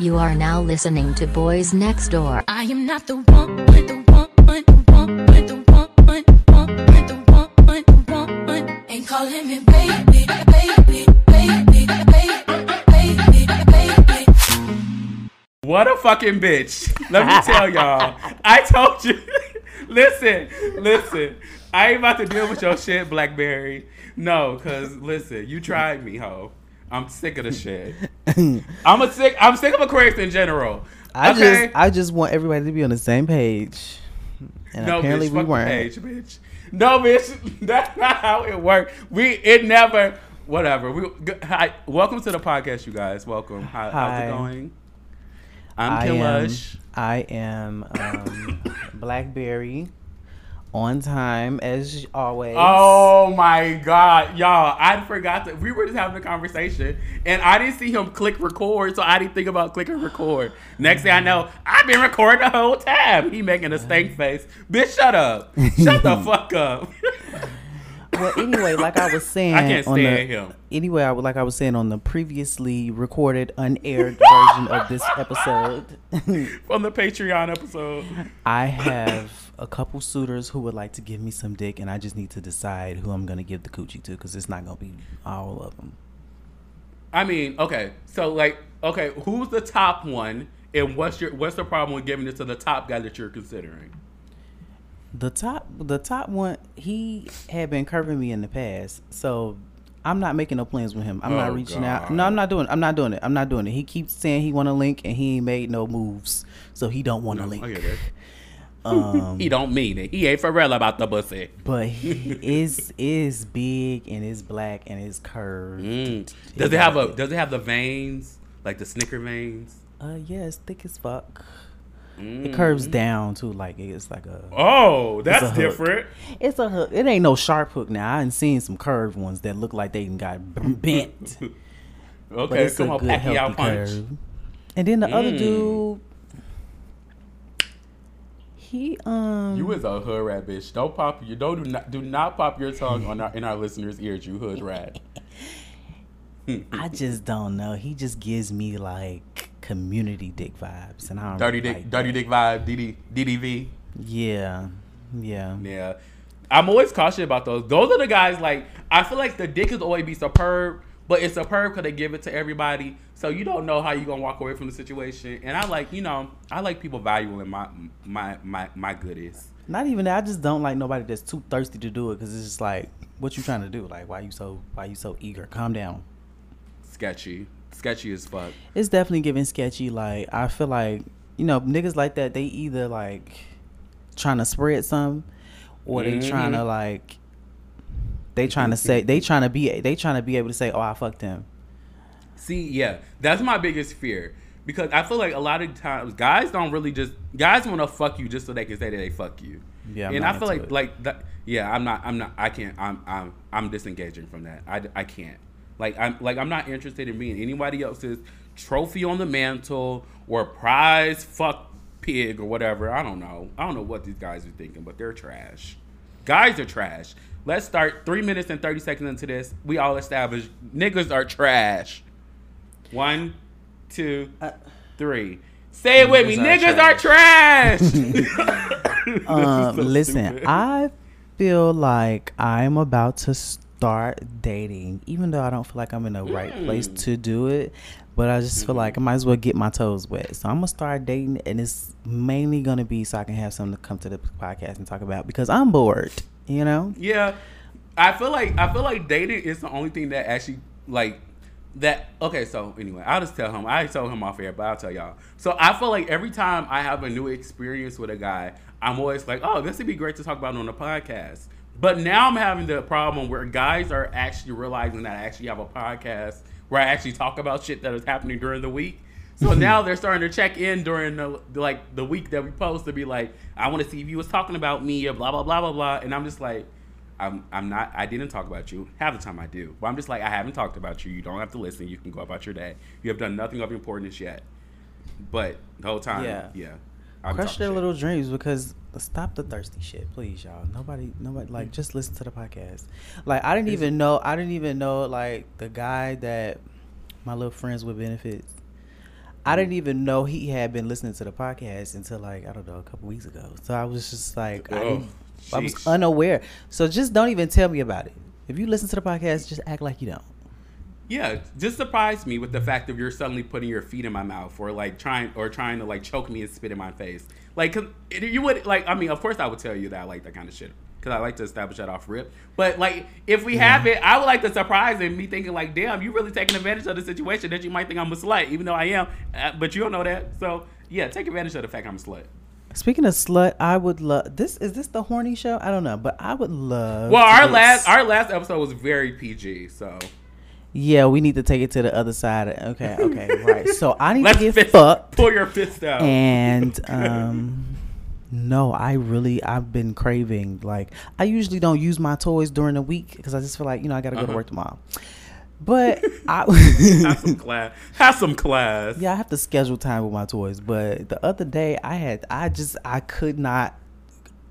You are now listening to Boys Next Door. I am not the one, What a fucking bitch. Let me tell y'all. I told you. listen, listen. I ain't about to deal with your shit, Blackberry. No, cause listen, you tried me, hoe. I'm sick of the shit. I'm a sick. I'm sick of Aquarius in general. I okay? just I just want everybody to be on the same page. And no, apparently bitch, we weren't. page, bitch. No, bitch. That's not how it worked. We it never. Whatever. We. Hi, welcome to the podcast, you guys. Welcome. How, how's it going? I'm I Kim am, Lush. I am um, Blackberry on time as always. Oh my god, y'all! I forgot that we were just having a conversation, and I didn't see him click record, so I didn't think about clicking record. Next thing I know, I've been recording the whole time. He making a stank face. Bitch, shut up! Shut the fuck up! Well, anyway, like I was saying, I can't on the, stand him. Anyway, I, would- like I was saying on the previously recorded, unaired version of this episode, From the Patreon episode. I have a couple suitors who would like to give me some dick, and I just need to decide who I'm gonna give the coochie to because it's not gonna be all of them. I mean, okay, so like, okay, who's the top one, and what's your what's the problem with giving it to the top guy that you're considering? The top, the top one, he had been curving me in the past, so I'm not making no plans with him. I'm Oh, not reaching out. No, I'm not doing. I'm not doing it. I'm not doing it. He keeps saying he want to link, and he ain't made no moves, so he don't want to No, link. Um, He don't mean it. He ain't for real about the pussy. but he is is big and is black and is curved. Mm. Does it have a Does it have the veins like the Snicker veins? Uh, yeah, it's thick as fuck. Mm. It curves down too, like it's like a. Oh, a that's hook. different. It's a hook. It ain't no sharp hook now. I ain't seen some curved ones that look like they got bent. Okay, it's come on, Pacquiao punch. curve. And then the other Mm. dude, he um. You is a hood rat, bitch. Don't pop you. Don't do not do not pop your tongue on our in our listeners' ears. You hood rat. I just don't know. He just gives me like community dick vibes, and I don't Dirty really dick, like dirty that. dick vibe. DD, DDV. Yeah, yeah. Yeah. I'm always cautious about those. Those are the guys like I feel like the dick is always be superb, but it's superb because they give it to everybody. So you don't know how you're gonna walk away from the situation. And I like, you know, I like people valuing my my my my goodies. Not even that. I just don't like nobody that's too thirsty to do it because it's just like, what you trying to do? Like, why you so why you so eager? Calm down. Sketchy. Sketchy as fuck. It's definitely giving sketchy. Like, I feel like you know niggas like that. They either like trying to spread some, or they trying to mm-hmm. like they trying to say they trying to be they trying to be able to say, oh, I fucked him. See, yeah, that's my biggest fear because I feel like a lot of times guys don't really just guys want to fuck you just so they can say that they fuck you. Yeah, I'm and I feel like it. like that. Yeah, I'm not. I'm not. I can't. I'm. I'm. I'm disengaging from that. I. I can't. Like I'm. Like I'm not interested in being anybody else's trophy on the mantle or prize fuck pig or whatever. I don't know. I don't know what these guys are thinking, but they're trash. Guys are trash. Let's start three minutes and thirty seconds into this. We all established niggas are trash. One, two, three. Say it with me. Niggas Niggas are are trash. Um, So listen, stupid. I feel like I'm about to start dating, even though I don't feel like I'm in the right place Mm. to do it. But I just feel like I might as well get my toes wet. So I'm gonna start dating, and it's mainly gonna be so I can have something to come to the podcast and talk about because I'm bored. You know, Yeah, I feel like I feel like dating is the only thing that actually like that okay. So anyway, I'll just tell him. I told him off air, but I'll tell y'all. So I feel like every time I have a new experience with a guy, I'm always like, oh, this would be great to talk about on the podcast. But now I'm having the problem where guys are actually realizing that I actually have a podcast where I actually talk about shit that is happening during the week. So now they're starting to check in during the like the week that we post to be like, I want to see if you was talking about me or blah blah blah blah blah. And I'm just like, I'm I'm not. I didn't talk about you. Half the time I do, but I'm just like, I haven't talked about you. You don't have to listen. You can go about your day. You have done nothing of importance yet. But the whole time, yeah, Yeah. I'm Crush their shit. little dreams because stop the thirsty shit, please, y'all. Nobody, nobody, like mm. just listen to the podcast. Like I didn't even know. I didn't even know like the guy that my little friends with benefits. I didn't even know he had been listening to the podcast until like I don't know a couple weeks ago. So I was just like, I, Oh, didn't- I was oh, unaware. So just don't even tell me about it. If you listen to the podcast, just act like you don't. Yeah, just surprise me with the fact that you're suddenly putting your feet in my mouth or like trying or trying to like choke me and spit in my face. Like you would like I mean, of course I would tell you that I like that kind of shit because I like to establish that off rip. But like if we have it, I would like to surprise and me thinking like, damn, you really taking advantage of the situation that you might think I'm a slut, even though I am, uh, but you don't know that. So yeah, take advantage of the fact I'm a slut. Speaking of slut, I would love this. Is this the horny show? I don't know, but I would love. Well, our last our last episode was very PG, so Yeah, we need to take it to the other side. Okay, okay, right. So I need let's to get fist, fucked. pull your fist out. And um no, I really I've been craving like I usually don't use my toys during the week because I just feel like, you know, I got to go to Uh-huh. work tomorrow. But have I some class. Have some class. Yeah, I have to schedule time with my toys, but the other day I had I just I could not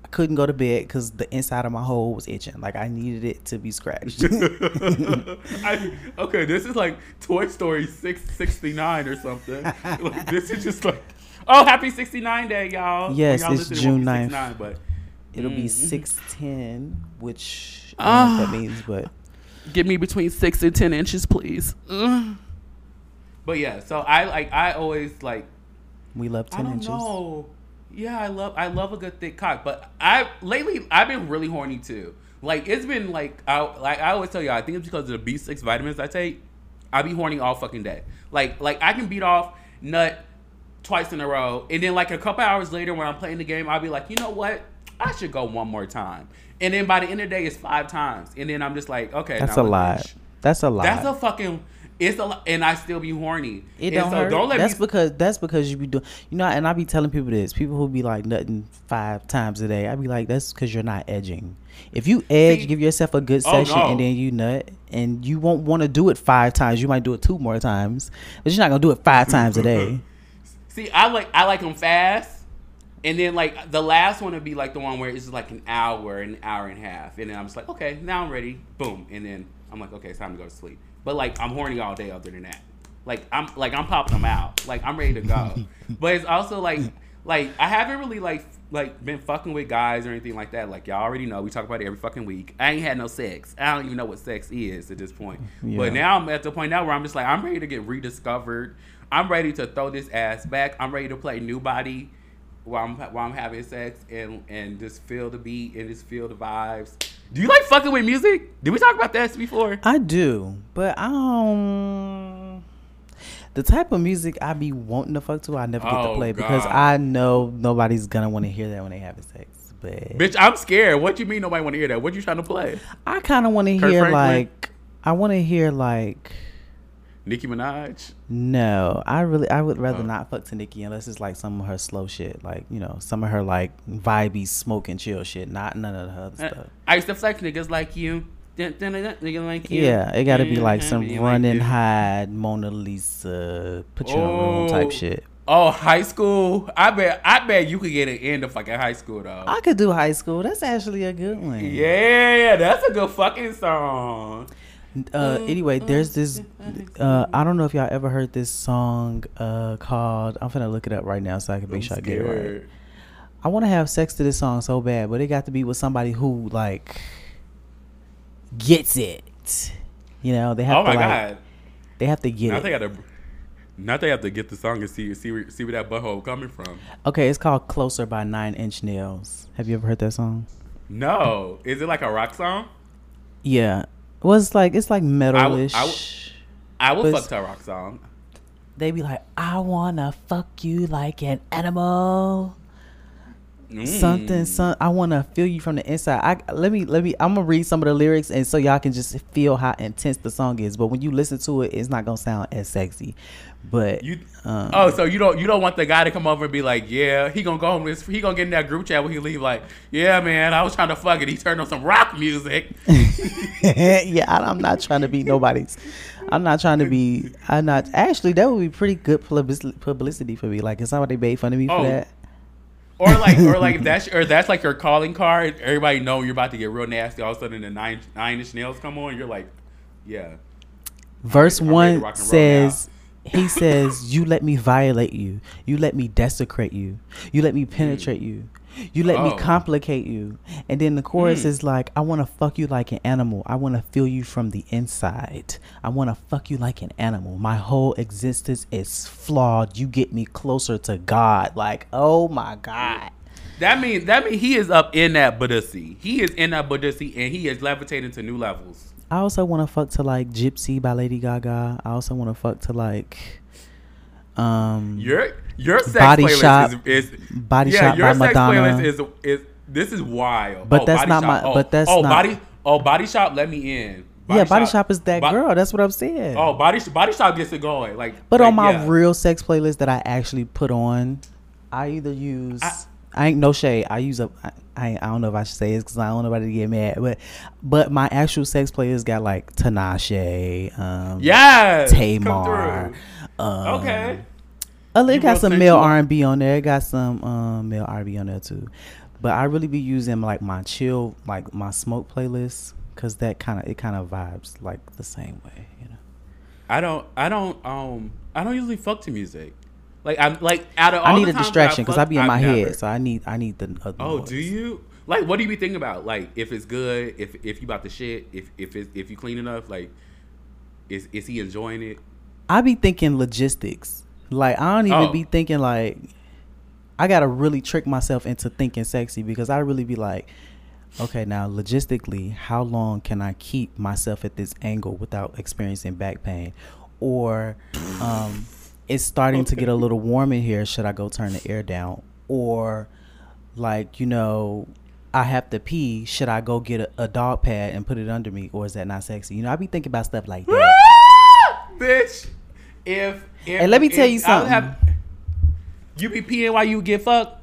I couldn't go to bed cuz the inside of my hole was itching. Like I needed it to be scratched. I, okay, this is like Toy Story six sixty nine or something. Like, this is just like, oh, happy sixty nine day, y'all. Yes, y'all it's it June be 9th. 69, but It'll be Mhm. 610, which I don't know what Ah. that means, but give me between six and ten inches, please. But yeah, so I like I always like we love I 10 don't inches. know. Yeah, I love I love a good thick cock, but I lately I've been really horny too. Like it's been like I like I always tell y'all, I think it's because of the B six vitamins I take. I be horny all fucking day. Like like I can beat off nut twice in a row, and then like a couple hours later when I'm playing the game, I'll be like, you know what? I should go one more time. And then by the end of the day, it's five times, and then I'm just like, okay, That's a lot. That's a lot. That's a fucking. It's a lot, and I still be horny. it And don't so hurt. Don't let that's me. because that's because you be doing you know and I be telling people this. People who be like nothing five times a day. I be like that's because you're not edging. If you edge, See- give yourself a good Oh, session no. and then you nut and you won't want to do it five times. You might do it two more times, but you're not gonna do it five times a day. See, I like I like them fast, and then like the last one would be like the one where it's just like an hour, an hour and a half, and then I'm just like, okay, now I'm ready. Boom, and then I'm like, okay, it's time to go to sleep. But like I'm horny all day other than that. Like I'm like I'm popping them out. Like I'm ready to go. but it's also like like I haven't really like like been fucking with guys or anything like that. Like y'all already know, we talk about it every fucking week. I ain't had no sex. I don't even know what sex is at this point. Yeah. But now I'm at the point now where I'm just like I'm ready to get rediscovered. I'm ready to throw this ass back. I'm ready to play new body while I'm while I'm having sex and and just feel the beat and just feel the vibes. Do you like fucking with music? Did we talk about that before? I do, but I don't. The type of music I be wanting to fuck to, I never get to Oh, play because I know nobody's gonna want to hear that when they having sex. But Bitch, I'm scared. What you mean nobody want to hear that? What you trying to play? I kind of want to hear Franklin? like I want to hear like Nicki Minaj? no. I really I would rather Oh. not fuck to Nicki unless it's like some of her slow shit, like you know some of her like vibey smoke and chill shit, not none of the other Uh, stuff. I used to flex niggas like you. Dun, dun, dun, dun, nigga like you. Yeah, it got to be like some mean, like hide Mona Lisa, put you in a room Oh. type shit. Oh, high school. I bet. I bet you could get an end of fucking high school though. I could do high school. That's actually a good one. yeah, that's a good fucking song. Uh, anyway, there's this. Uh, I don't know if y'all ever heard this song uh, called. I'm finna look it up right now so I can make I'm sure I get it right. I want to have sex to this song so bad, but it got to be with somebody who like gets it. You know, they have Oh to my like, god. they have to get Now it. they gotta. Now they have to get the song and see see where, see where that butthole coming from. Okay, it's called "Closer" by Nine Inch Nails. Have you ever heard that song? No, is it like a rock song? Yeah, well, it's like it's like I w- I metalish. I will But fuck to rock song. They be like, I wanna fuck you like an animal. Mm. Something, some. I wanna feel you from the inside. I let me, let me. I'm gonna read some of the lyrics, and so y'all can just feel how intense the song is. But when you listen to it, it's not gonna sound as sexy. But You, um, oh, so you don't you don't want the guy to come over and be like, yeah, he gonna go home. With, he gonna get in that group chat when he leave. Like, yeah, man, I was trying to fuck it. He turned on some rock music. yeah, I, I'm not trying to be nobody's. I'm not trying to be. I'm not. Actually, that would be pretty good publicity, publicity for me. Like, if somebody made fun of me Oh. for that. or like, or like if that's or that's like your calling card. Everybody know you're about to get real nasty. All of a sudden, the nine nine inch nails come on. You're like, yeah. Verse I'm to one rock and roll says, "He says, you let me violate you. You let me desecrate you. You let me penetrate you. You let me Oh. complicate you." And then the chorus Mm. is like, "I want to fuck you like an animal. I want to feel you from the inside. I want to fuck you like an animal. My whole existence is flawed. You get me closer to God. Like, oh my God." That means that means he is up in that Buddhisy. He is in that Buddhisy, and he is levitating to new levels. I also want to fuck to like Gypsy by Lady Gaga. I also want to fuck to like um Your your sex Body playlist Shop- is, is Body yeah, Shop your by sex Madonna. playlist is is this is wild. But Oh, that's not Shop. my- Oh, but that's oh not- body oh body shop. Let me in. yeah, Body Shop is that Bo- girl. That's what I'm saying. Oh, body body shop gets it going. Like, but like, on my yeah. real sex playlist that I actually put on, I either use I, I- ain't no shade. I use a I, I, ain't- I don't know if I should say this because I don't want nobody to get mad. But but my actual sex players got like Tinashe, um, come Tamar. Um, Okay. Uh, it You got some male. R and B on there. It got some um, male R and B on there too. But I really be using like my chill, like my smoke playlist, cause that kind of it kind of vibes like the same way, you know. I don't. I don't. Um. I don't usually fuck to music. Like I'm like out of all I need the a distraction because I be in I've my never- head, so I need I need the. Other Oh, noise. do you? Like, what do you be thinking about? Like, if it's good, if if you about the shit, if if it's, if you clean enough, like, is is he enjoying it? I be thinking logistics. Like I don't even Oh. be thinking like I gotta really trick myself into thinking sexy because I really be like, okay, now logistically, how long can I keep myself at this angle without experiencing back pain? Or um it's starting to get a little warm in here, should I go turn the air down? Or like, you know, I have to pee, should I go get a, a dog pad and put it under me or is that not sexy? You know, I be thinking about stuff like that. Bitch, if, if And let me tell you something. you be peeing while you get fucked.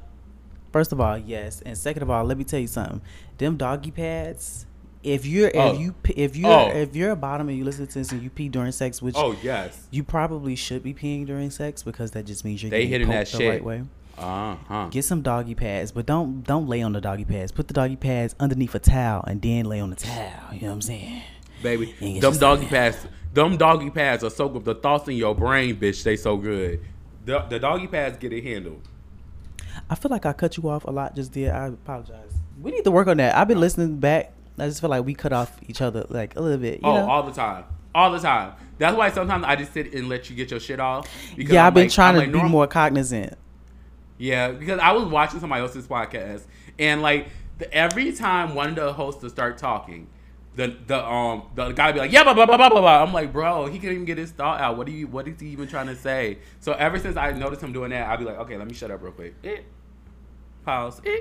First of all, yes, and second of all, let me tell you something. Them doggy pads. If you're Oh. if you if you're Oh. if you're a bottom and you listen to this and you pee during sex, which Oh yes. you probably should be peeing during sex because that just means you're They getting hitting that the shit. right way. Uh huh. Get some doggy pads, but don't don't lay on the doggy pads. Put the doggy pads underneath a towel and then lay on the towel. You know what I'm saying? Baby, And get doggy stuff. pads, Dumb doggy pads are soak up the thoughts in your brain, bitch. They so good. The, the doggy pads get it handled. I feel like I cut you off a lot just there. I apologize. We need to work on that. I've been listening back. I just feel like we cut off each other like a little bit. You oh, know? all the time, all the time. That's why sometimes I just sit and let you get your shit off. because yeah, I'm I've been like- trying I'm to like, be norm- more cognizant. Yeah, because I was watching somebody else's podcast, and like the, every time one of the hosts would start talking, the the um the guy be like, yeah, blah blah blah blah blah. blah. I'm like, bro, he can't even get his thought out. What do you what is he even trying to say? So ever since I noticed him doing that, I'd be like, okay, let me shut up real quick. Eh. Pause. Eh.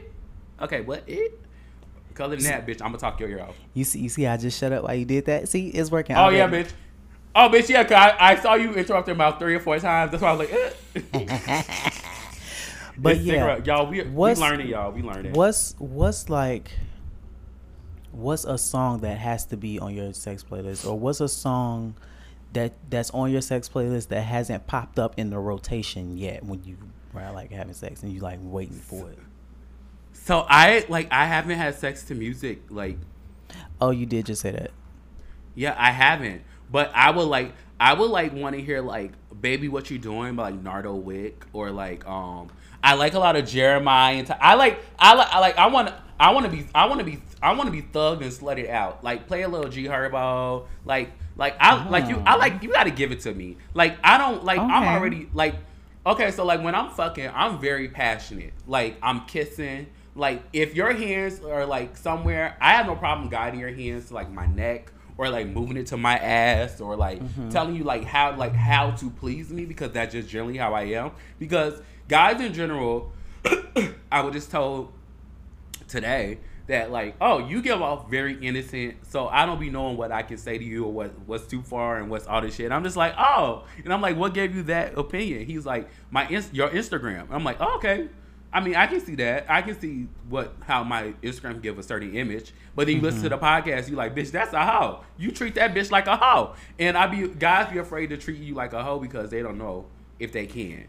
Okay, what? Eh. Other than that, bitch, I'm gonna talk your ear off. You see, you see, I just shut up while you did that. See, it's working. Oh yeah, already. bitch. Oh bitch, yeah, cause I, I saw you interrupting about three or four times. That's why I was like, eh. But It's yeah, y'all, we, we learning, y'all. We learning. What's what's like? What's a song that has to be on your sex playlist, or what's a song that that's on your sex playlist that hasn't popped up in the rotation yet when you are like having sex and you like waiting for it? So I like I haven't had sex to music like Oh, you did just say that. yeah I haven't. But I would like I would like want to hear like baby what you doing by like Nardo Wick or like um I like a lot of Jeremiah and I like I like I like I want I want to be I want to be I want to be thugged and slut it out. Like play a little G Herbo like like I like you I like you got to give it to me. Like I don't like I'm already like okay so like when I'm fucking I'm very passionate. Like I'm kissing like if your hands are like somewhere I have no problem guiding your hands to like my neck or like moving it to my ass or like Mm-hmm. telling you like how like how to please me because that's just generally how I am. Because guys in general, I was just told today that like oh you give off very innocent so i don't be knowing what i can say to you or what what's too far and what's all this shit. I'm just like oh. And i'm like what gave you that opinion? He's like my your instagram. I'm like oh, okay i mean i can see that. I can see what how my instagram can give a certain image. But then you listen to the mm-hmm. podcast you like bitch that's a hoe. You treat that bitch like a hoe. And i be guys be afraid to treat you like a hoe because they don't know if they can.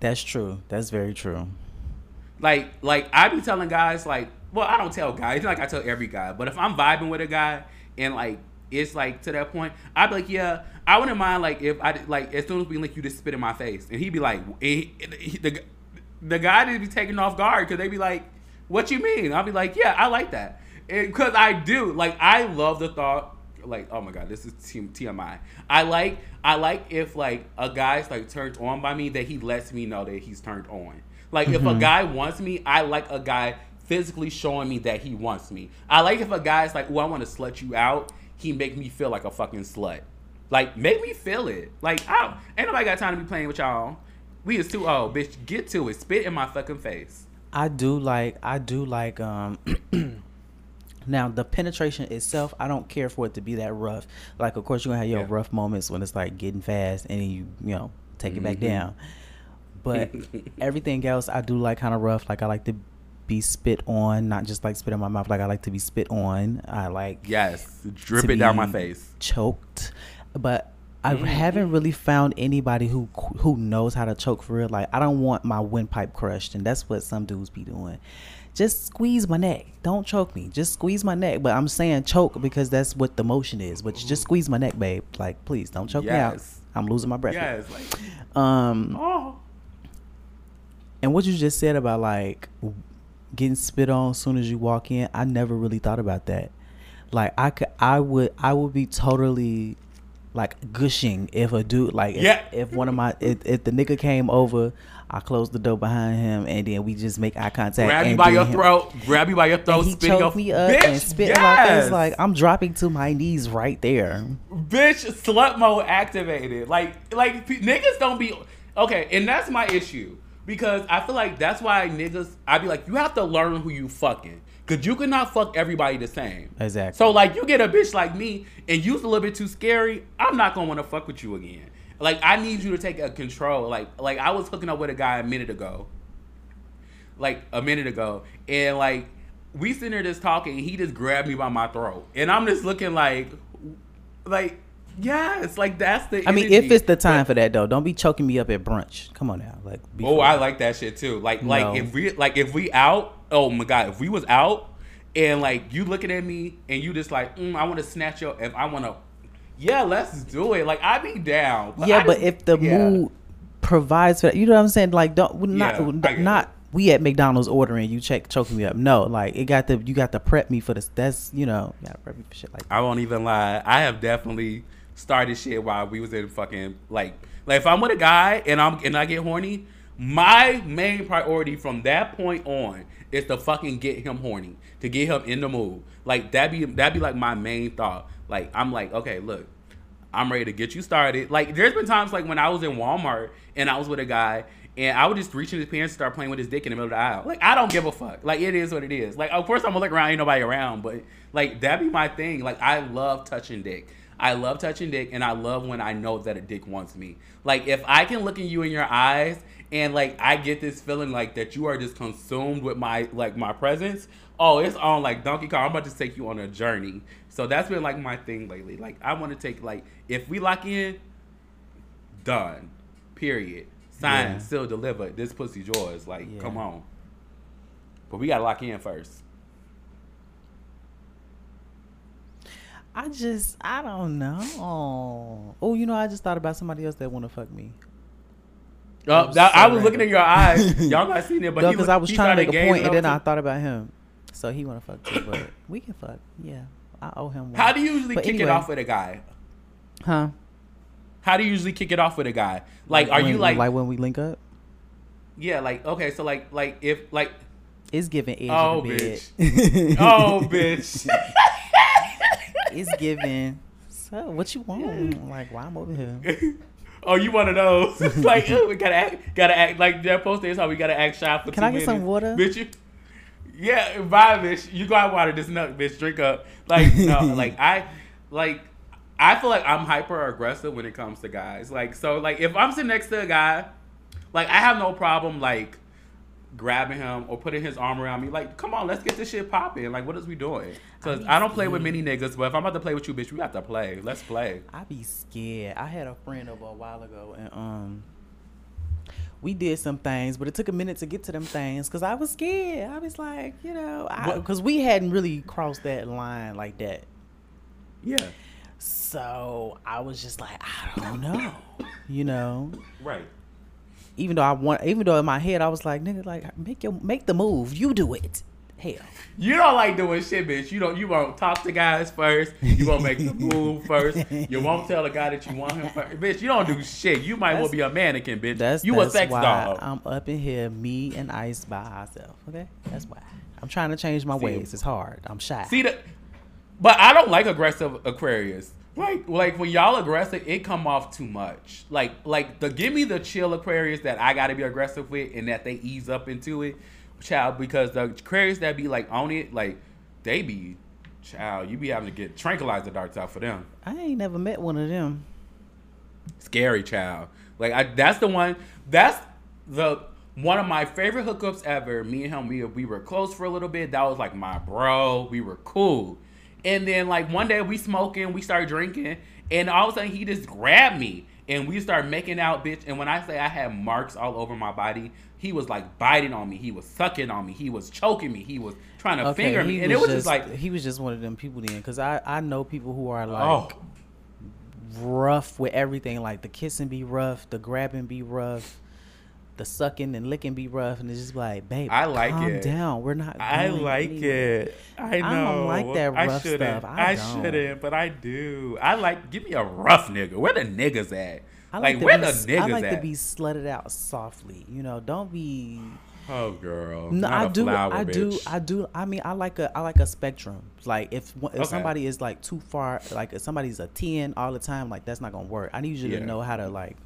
That's true. That's very true. like like I be telling guys like well I don't tell guys. It's like I tell every guy. But if I'm vibing with a guy and like it's like to that point I'd be like yeah I wouldn't mind like if I like as soon as we link you just spit in my face. And he'd be like he, he- the the guy to be taken off guard because they be like what you mean? I'll be like yeah I like that. Because I do like I love the thought like oh my god this is T- TMI I. Like I like if like a guy's like turned on by me that he lets me know that he's turned on. Like if a mm-hmm. guy wants me I like a guy physically showing me that he wants me. I like if a guy's like oh I want to slut you out he make me feel like a fucking slut. Like make me feel it. Like I ain't nobody got time to be playing with y'all we is too old bitch get to it spit in my fucking face I do like I do like um now the penetration itself I don't care for it to be that rough. Like of course you're gonna have your Yeah. rough moments when it's like getting fast and you you know take it back Mm-hmm. down. But everything else I do like kind of rough. Like I like to be spit on, not just like spit in my mouth. Like I like to be spit on. I like yes drip it down my face Choked, but I Mm-hmm. haven't really found anybody who who knows how to choke for real. Like I don't want my windpipe crushed, and that's what some dudes be doing. Just squeeze my neck. Don't choke me. Just squeeze my neck. But I'm saying choke because that's what the motion is. But just squeeze my neck, babe. Like please don't choke me out. I'm losing my breath. yes like Um. oh And what you just said about like getting spit on as soon as you walk in, I never really thought about that. Like I could, I would, I would be totally like gushing if a dude, like if, Yeah. if one of my, if, if the nigga came over, I close the door behind him and then we just make eye contact. grab you by your him- throat, grab you by your throat, And he spit choked me up bitch, and spit in my yes. Like I'm dropping to my knees right there. bitch, slut mode activated. Like, like niggas don't be okay, and that's my issue because I feel like that's why niggas. I be like, you have to learn who you fucking. Cause you cannot fuck everybody the same. Exactly. So like you get a bitch like me and you's a little bit too scary, I'm not gonna wanna fuck with you again. Like I need you to take a control. Like like I was hooking up with a guy a minute ago. Like a minute ago. And like we sitting there just talking, he just grabbed me by my throat. And I'm just looking like like yeah, it's like that's the I mean, if it's the time But- for that though, don't be choking me up at brunch. Come on now, like. Oh, I like that shit too. Like, No. like if we, like if we out. Oh my god, if we was out and like you looking at me and you just like, mm, I want to snatch your. If I want to, yeah, let's do it. Like I be down. yeah, I but just- if the yeah. mood provides for that, you know what I'm saying? Like, don't not Yeah, not we at McDonald's ordering you check choking me up. No, like it got the you got to prep me for this. That's you know, you prep me for shit like that. I won't even lie. I have definitely started shit while we was in fucking like like if I'm with a guy and I'm and I get horny, my main priority from that point on is to fucking get him horny, to get him in the mood. Like that be that be like my main thought. Like I'm like, okay, look, I'm ready to get you started. Like there's been times like when I was in Walmart and I was with a guy and I would just reach in his pants and start playing with his dick in the middle of the aisle. Like I don't give a fuck. Like it is what it is. Like of course I'm gonna look around, ain't nobody around, but like that be my thing. Like I love touching dick. I love touching dick and I love when I know that a dick wants me. Like if I can look in you in your eyes and like I get this feeling like that you are just consumed with my like my presence. Oh, it's on like Donkey Kong. I'm about to take you on a journey. So that's been like my thing lately. Like I want to take like if we lock in, done. Period. Signed, Yeah. still delivered. This pussy's yours. Like, Yeah. come on. But we gotta lock in first. I just I don't know. Oh, you know, I just thought about somebody else that want to fuck me. Uh, was that- so I was looking random. in your eyes. Y'all not seen it, but because look- I was trying to make a point, and then I thought about him. So he want to fuck too, but we can fuck. Yeah, I owe him. One. How do you usually But kick it off with a guy? Huh? How do you usually kick it off with a guy? Like, are When- you like, like when we link up? yeah, like okay, so like, like if like, It's giving edge Oh, in the bed. bitch. oh bitch, it's giving. So what you want? Like why I'm over here? Oh, you one of those? It's like oh, we gotta act, gotta act like that poster is how we gotta act shy for the Can two I get some water? bitch? You, yeah, bye, bitch. You got water, this nut, bitch. Drink up. Like no, like I, like I feel like I'm hyper aggressive when it comes to guys. Like so, like if I'm sitting next to a guy, like I have no problem like grabbing him or putting his arm around me. Like, come on, let's get this shit popping. Like, what is we doing? Because I don't play with many niggas, but if I'm about to play with you, bitch, we got to play. Let's play. I be scared. I had a friend over a while ago, and um, we did some things, but it took a minute to get to them things because I was scared. I was like, you know, because we hadn't really crossed that line like that. Yeah. So I was just like, I don't know, you know. Right. Even though I want, even though in my head I was like, nigga, like make your make the move. You do it. Hell, You don't like doing shit, bitch. You don't. You won't talk to guys first. You won't make the move first. You won't tell a guy that you want him first, bitch. You don't do shit. You might well be a mannequin, bitch. that's you that's a sex why dog. I'm up in here, me and Ice by ourselves. Okay, that's why I'm trying to change my See. ways. It's hard. I'm shy. See that? But I don't like aggressive Aquarius. Like, like when y'all aggressive, it come off too much. Like, like the give me the chill Aquarius that I got to be aggressive with, and that they ease up into it, child. Because the Aquarius that be like on it, like they be, child. You be having to get tranquilizer darts out for them. I ain't never met one of them. Scary child. Like I, that's the one. That's the one of my favorite hookups ever. Me and him, we we were close for a little bit. That was like my bro. We were cool. And then like one day we smoking, we started drinking, and all of a sudden he just grabbed me and we started making out, bitch. And when I say I had marks all over my body, he was like biting on me. He was sucking on me. He was choking me. He was trying to finger me, and it was just like, he was just one of them people then, because I I know people who are like oh, rough with everything. Like the kissing be rough, the grabbing be rough, the sucking and licking be rough, and it's just like, babe, I like calm it. down. We're not. I like anywhere." it. I know. I don't like that I rough shouldn't. stuff. I I, shouldn't, but I do. I like. Give me a rough nigga. Where the niggas at? I like, to where be, the niggas I like at? to be slutted out softly. You know, don't be. oh, girl. No, Not I a do. flower, I do. bitch. I do. I mean, I like a. I like a spectrum. Like if if Okay. somebody is like too far, like if somebody's a ten all the time, like that's not gonna work. I need you Yeah. to know how to like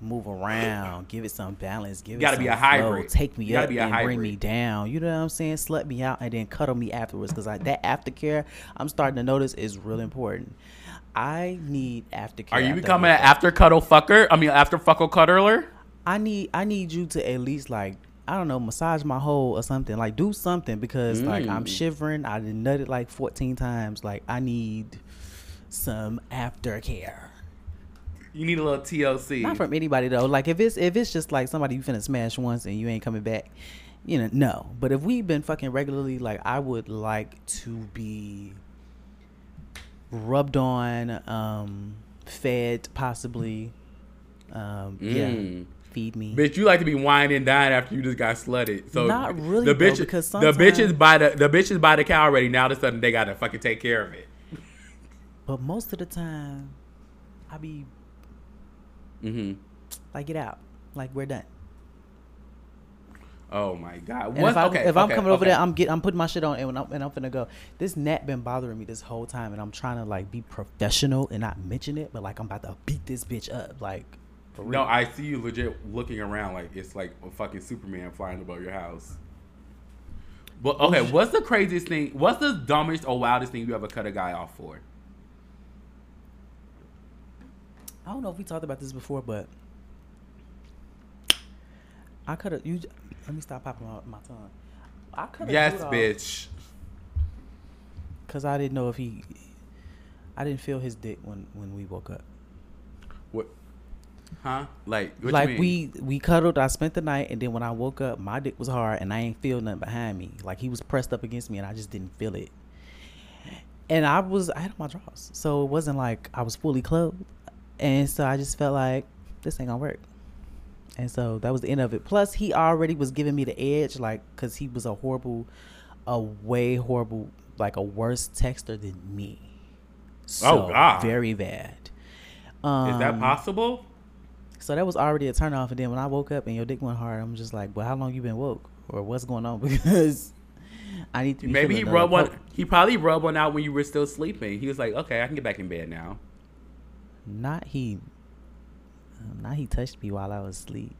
move around, give it some balance, give You gotta it be a hybrid. flow, take me You up and bring me down. You know what I'm saying? Slut me out and then cuddle me afterwards because like that aftercare I'm starting to notice is real important. I need aftercare. Are you after becoming an after cuddle fucker? I mean, after fuckle cuddler? I need I need you to at least like I don't know massage my hole or something like do something because like I'm Mm. shivering I done nutted like 14 times like I need some aftercare You need a little TLC. not from anybody though like if it's if it's just like somebody you finna smash once and you ain't coming back you know no but if we've been fucking regularly like I would like to be rubbed on um fed possibly um yeah Mm. feed me Bitch, you like to be wine and dine after you just got slutted. So Not really, The though, bitches, because the bitches sometimes- buy the the bitches buy the cow already. Now all of a sudden they gotta fucking take care of it. But most of the time, I be Mm-hmm. like, get out, like we're done. Oh my god. Once- if, I, okay, if I'm okay, coming over okay. there, I'm get, I'm putting my shit on, and I'm, and I'm finna go. This gnat been bothering me this whole time, and I'm trying to like be professional and not mention it, but like I'm about to beat this bitch up, like. For real. No, I see you legit looking around like it's like a fucking Superman flying above your house. But okay, what's the craziest thing? What's the dumbest or wildest thing you ever cut a guy off for? I don't know if we talked about this before, but I could have. You let me stop popping my, my tongue. I could have. Yes, bitch. Because I didn't know if he. I didn't feel his dick when when we woke up. What? Huh? Like, what like you mean? we we cuddled. I spent the night, and then when I woke up, my dick was hard, and I ain't feel nothing behind me. Like he was pressed up against me, and I just didn't feel it. And I was I had on my drawers, so it wasn't like I was fully clothed, and so I just felt like this ain't gonna work. And so that was the end of it. Plus, he already was giving me the edge, like, cause he was a horrible, a way horrible, like a worse texter than me. So, Oh, God. very bad. Um, Is that possible? so that was already a turn off. And then when I woke up and your dick went hard, I'm just like, well, how long you been woke? Or what's going on? Because I need to. Be Maybe he rubbed one. He probably rubbed one out when you were still sleeping. He was like, "Okay, I can get back in bed now." Not he. um, Not he touched me while I was asleep.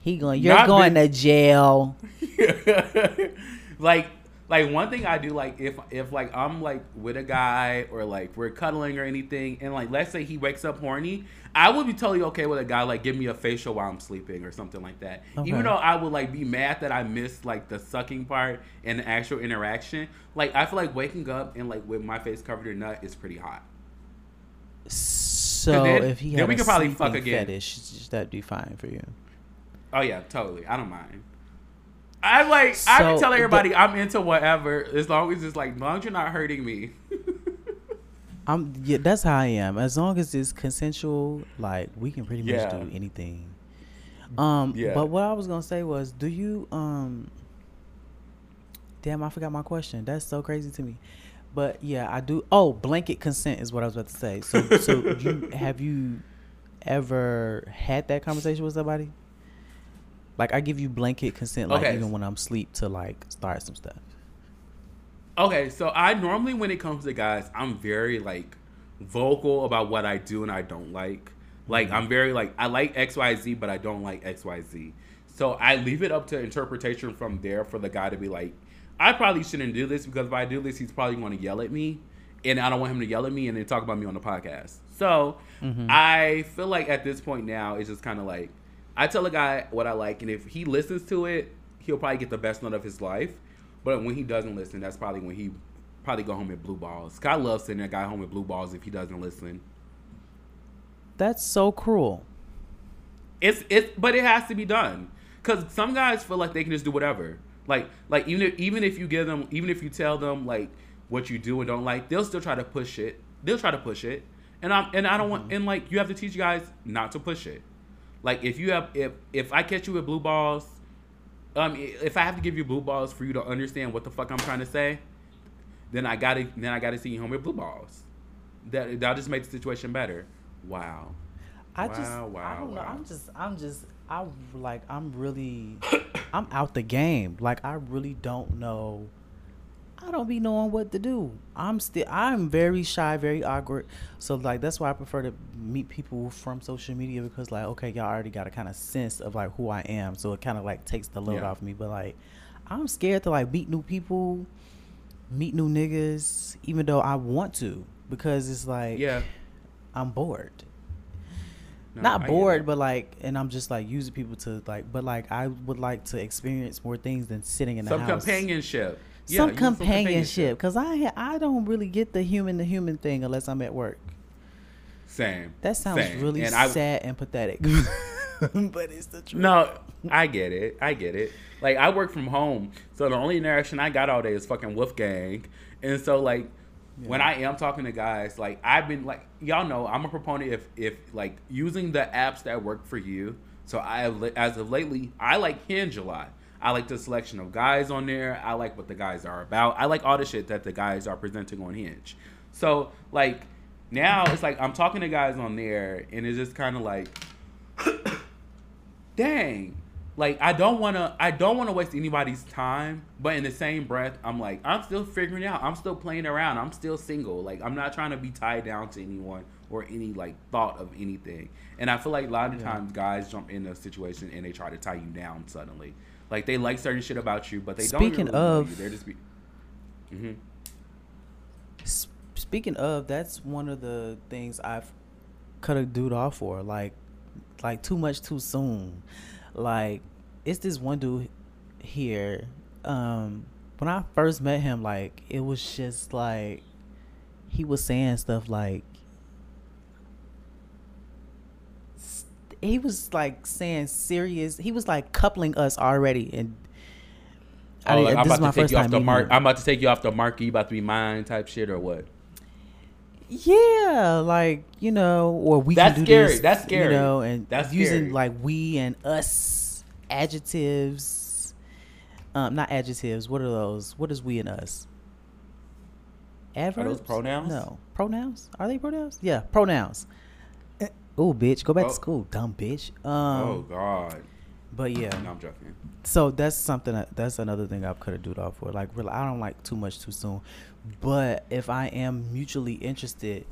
He going. You're Not going to jail. like, like one thing I do, like if if like I'm like with a guy or like we're cuddling or anything, and like let's say he wakes up horny, I would be totally okay with a guy like give me a facial while I'm sleeping or something like that. Even though I would like be mad that I missed like the sucking part and the actual interaction, like I feel like waking up and like with my face covered in nut is pretty hot. So then- if he had we a could probably fuck again. fetish, that'd be fine for you. Oh yeah, totally. I don't mind. I like. I So, can tell the- everybody I'm into whatever as long as it's like, as long as you're not hurting me. I'm yeah, that's how I am. As long as it's consensual, like we can pretty much Yeah. do anything. Um, Yeah. but what I was gonna say was, do you um? Damn, I forgot my question. That's so crazy to me. But yeah, I do. Oh, blanket consent is what I was about to say. So, so you have you ever had that conversation with somebody? Like, I give you blanket consent, like Okay. even when I'm asleep, to like start some stuff. Okay, so I normally when it comes to guys, I'm very like vocal about what I do and I don't like. Like mm-hmm. I'm very like I like XYZ but I don't like XYZ. So I leave it up to interpretation from there for the guy to be like, I probably shouldn't do this because if I do this, he's probably going to yell at me, and I don't want him to yell at me and then talk about me on the podcast. So mm-hmm. I feel like at this point now it's just kind of like I tell a guy what I like, and if he listens to it, he'll probably get the best nut of his life. But when he doesn't listen, that's probably when he probably go home with blue balls. I love sending a guy home with blue balls if he doesn't listen. That's so cruel. It's it's but it has to be done because some guys feel like they can just do whatever. Like like even if, even if you give them even if you tell them like what you do and don't like, they'll still try to push it. They'll try to push it, and I'm and I don't want and like you have to teach guys not to push it. Like if you have if if I catch you with blue balls, um if I have to give you blue balls for you to understand what the fuck I'm trying to say, then I gotta then I gotta see you home with blue balls. That that'll just make the situation better. Wow. I Wow, just, wow, I don't know. I'm just, I'm just, I like, I'm really, I'm out the game. Like, I really don't know. I don't be knowing what to do. I'm still, I'm very shy, very awkward. So like, that's why I prefer to meet people from social media because like, okay, y'all already got a kind of sense of like who I am. So it kind of like takes the load Yeah. off me. But like, I'm scared to like meet new people, meet new niggas, even though I want to because it's like, Yeah. I'm bored No, not get bored, but like, and I'm just like using people to like, but like, I would like to experience more things than sitting in the some house. companionship. Yeah, some companionship, because I I don't really get the human to human thing unless I'm at work. Same. That sounds Same. really And I- sad and pathetic, but it's the truth. No, I get it. I get it. Like I work from home, so the only interaction I got all day is fucking Wolfgang, and so like when I am talking to guys, like I've been like y'all know I'm a proponent if if like using the apps that work for you. So I have as of lately I like Hinge a lot. I like the selection of guys on there. I like what the guys are about. I like all the shit that the guys are presenting on Hinge. So like now it's like I'm talking to guys on there, and it's just kind of like dang like i don't want to i don't want to waste anybody's time but in the same breath i'm like i'm still figuring out. I'm still playing around. I'm still single. Like i'm not trying to be tied down to anyone or any like thought of anything. And i feel like a lot of times guys jump in a situation and they try to tie you down suddenly. Like they like certain shit about you but they don't Speaking really of- you. they're just be hmm S- Speaking of, that's one of the things I've cut a dude off for. Like, like too much too soon. Like, it's this one dude here. Um, when I first met him, like it was just like he was saying stuff like he was like saying serious. He was like coupling us already, and I Oh, like, I'm this is about my to take you off the mark. him. I'm about to take you off the mark. You about to be mine, type shit, or what? Yeah, like you know, or we That's can do scary. this. That's scary. You know, and That's using scary. like we and us adjectives. Um, not adjectives. What are those? What is we and us? Adverbs. pronouns? No, pronouns. Are they pronouns? Yeah, pronouns. Oh, bitch, go back Oh. to school, dumb bitch. oh Um, God. But yeah, No, I'm joking. so that's something that, that's another thing I could have do off for. Like, really, I don't like too much too soon. But if I am mutually interested,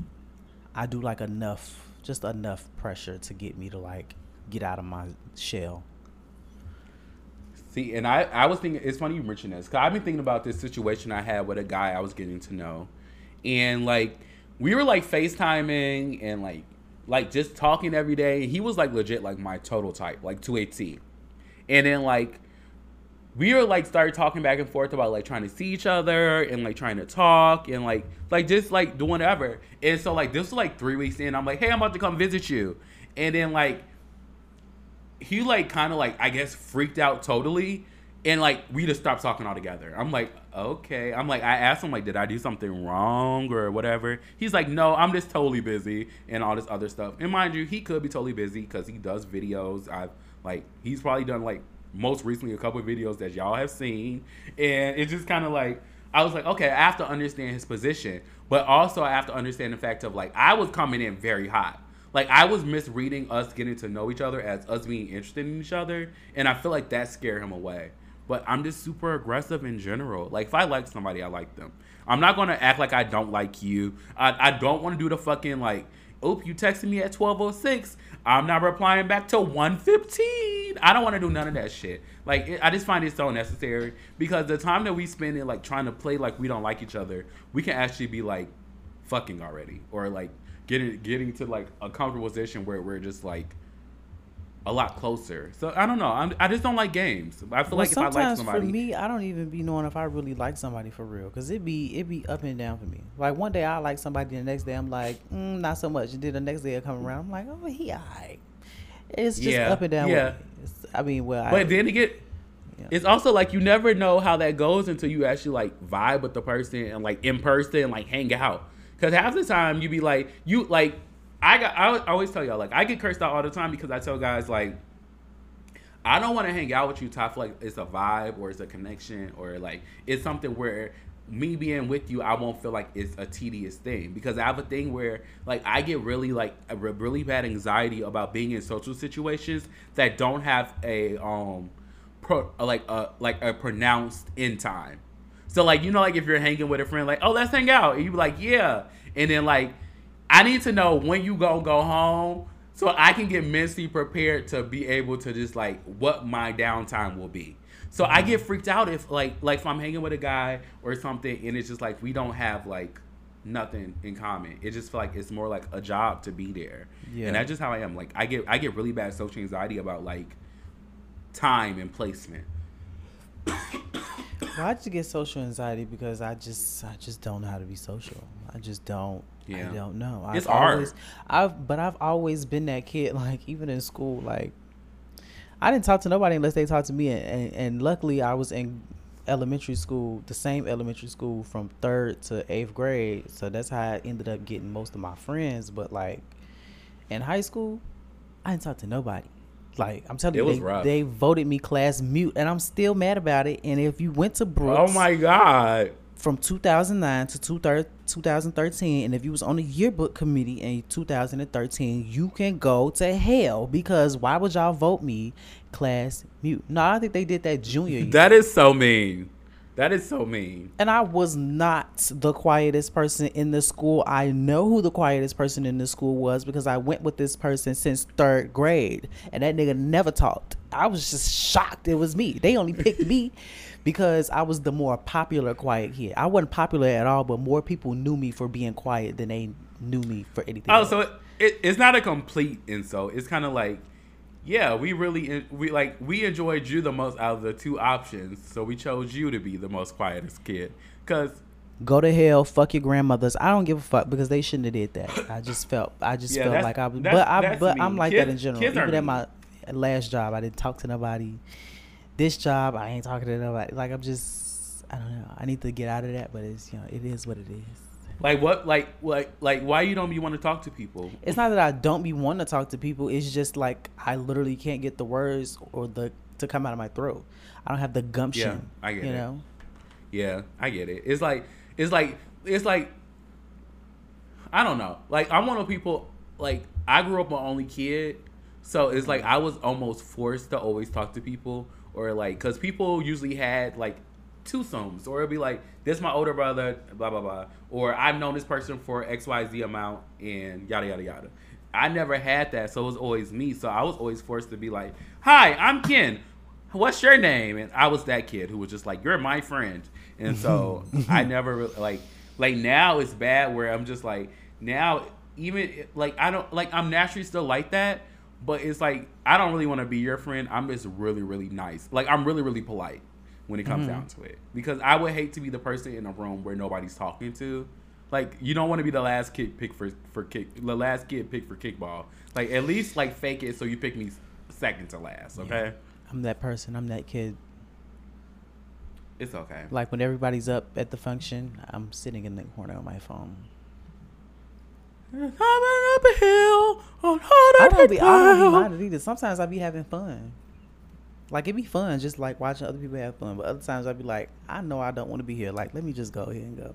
I do like enough, just enough pressure to get me to like get out of my shell. See, and I, I was thinking, it's funny you mentioned this, because I've been thinking about this situation I had with a guy I was getting to know. And, like, we were, like, FaceTiming and, like, like just talking every day. He was, like, legit, like, my total type, like, to a T. And then, like, we were, like, started talking back and forth about, like, trying to see each other and, like, trying to talk and, like, like, just, like, doing whatever. And so, like, this was, like, three weeks in. I'm like, hey, I'm about to come visit you. And then, like, he like kind of like I guess freaked out totally, and like we just stopped talking altogether. I'm like, okay. I'm like, I asked him like, did I do something wrong or whatever? He's like, no, I'm just totally busy and all this other stuff. And mind you, he could be totally busy because he does videos. I've like he's probably done like most recently a couple videos that y'all have seen, and it's just kind of like. I was like, okay, I have to understand his position, but also I have to understand the fact of like I was coming in very hot. Like I was misreading us getting to know each other as us being interested in each other, and I feel like that scared him away. But I'm just super aggressive in general. Like if I like somebody, I like them. I'm not gonna act like I don't like you. I, I don't want to do the fucking like, oop, you texted me at 12:06. I'm not replying back till 1:15. I don't want to do none of that shit. Like it, I just find it so necessary because the time that we spend in like trying to play like we don't like each other, we can actually be like fucking already or like getting getting to like a comfortable position where we're just like a lot closer. So I don't know. I'm, I just don't like games. I feel Well, like if I like somebody, for me, I don't even be knowing if I really like somebody for real, cause it be it be up and down for me. Like one day I like somebody, the next day I'm like, mm, not so much. And then the next day I come around, I'm like, oh he alright. It's just Yeah, up and down. yeah. with me. I mean, well, I, but then again, Yeah. it's also like you never know how that goes until you actually like vibe with the person and like in person and like hang out. Because half the time you be like you like I got I always tell y'all like I get cursed out all the time because I tell guys like I don't want to hang out with you. Top like it's a vibe or it's a connection or like it's something where me being with you, I won't feel like it's a tedious thing because I have a thing where like I get really like really bad anxiety about being in social situations that don't have a um pro like a like a pronounced end time. So like you know like if you're hanging with a friend like oh let's hang out and you be like yeah and then like I need to know when you go go home so I can get mentally prepared to be able to just like what my downtime will be. So I get freaked out if like like if I'm hanging with a guy or something and it's just like we don't have like nothing in common. It just feel like it's more like a job to be there. Yeah. And that's just how I am. Like I get I get really bad social anxiety about like time and placement. Well, I just get social anxiety because I just I just don't know how to be social. I just don't. Yeah. I don't know. I've It's hard. Always, I've but I've always been that kid. Like even in school, like I didn't talk to nobody unless they talked to me. And, and, and luckily, I was in elementary school, the same elementary school from third to eighth grade. So that's how I ended up getting most of my friends. But like in high school, I didn't talk to nobody. Like I'm telling It you, they, they voted me class mute, and I'm still mad about it. And if you went to Brooks, Oh my god. from 2009 to 2013 and if you was on the yearbook committee in 2013 you can go to hell because why would y'all vote me class mute no i think they did that junior year. That is so mean. That is so mean. and i was not the quietest person in the school i know who the quietest person in the school was because i went with this person since third grade and that nigga never talked i was just shocked it was me they only picked me because I was the more popular quiet kid. I wasn't popular at all, but more people knew me for being quiet than they knew me for anything. Oh, else. so it, it, it's not a complete insult. It's kind of like, yeah, we really we like we enjoyed you the most out of the two options, so we chose you to be the most quietest kid. Cause go to hell, fuck your grandmothers. I don't give a fuck because they shouldn't have did that. I just felt, I just Yeah, felt like I was, but I, but I'm like Kids- that in general. Even at mean. my last job, I didn't talk to nobody. This job, I ain't talking to nobody. Like I'm just, I don't know. I need to get out of that, but it's you know, it is what it is. Like what like like like why you don't be want to talk to people? It's not that I don't be wanting to talk to people. It's just like I literally can't get the words or the to come out of my throat. I don't have the gumption. Yeah, I get you it. know. Yeah, I get it. It's like it's like it's like I don't know. Like I'm one of people like I grew up an only kid, So it's like I was almost forced to always talk to people, or like, cause people usually had like twosomes, or it'd be like, this my older brother, blah blah blah, or I've known this person for X Y Z amount, and yada yada yada. I never had that, so it was always me. So I was always forced to be like, "Hi, I'm Ken. What's your name?" And I was that kid who was just like, "You're my friend," and so I never like like now it's bad where I'm just like now even like I don't like I'm naturally still like that, but it's like I don't really want to be your friend. I'm just really really nice. Like I'm really really polite when it comes mm-hmm. down to it because I would hate to be the person in a room where nobody's talking to. Like you don't want to be the last kid pick for for kick the last kid pick for kickball. Like at least like fake it so you pick me second to last. Okay, I'm that person. I'm that kid. it's okay. Like when everybody's up at the function, I'm sitting in the corner on my phone. Coming up a hill on I don't be, I don't be minded either. Sometimes I be having fun. Like it'd be fun, just like watching other people have fun. But other times I'd be like, I know I don't want to be here. Like let me just go ahead and go.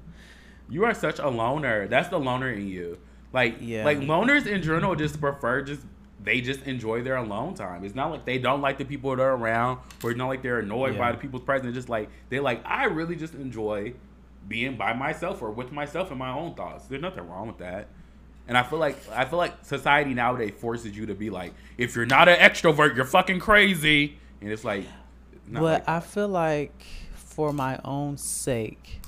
You are such a loner. That's the loner in you. Like Yeah. like loners in general just prefer just they just enjoy their alone time. It's not like they don't like the people that are around or it's not like they're annoyed by the people's presence. It's just like they like I really just enjoy being by myself or with myself and my own thoughts. There's nothing wrong with that. And I feel like I feel like society nowadays forces you to be like, if you're not an extrovert, you're fucking crazy. And it's like, not but like I feel like for my own sake,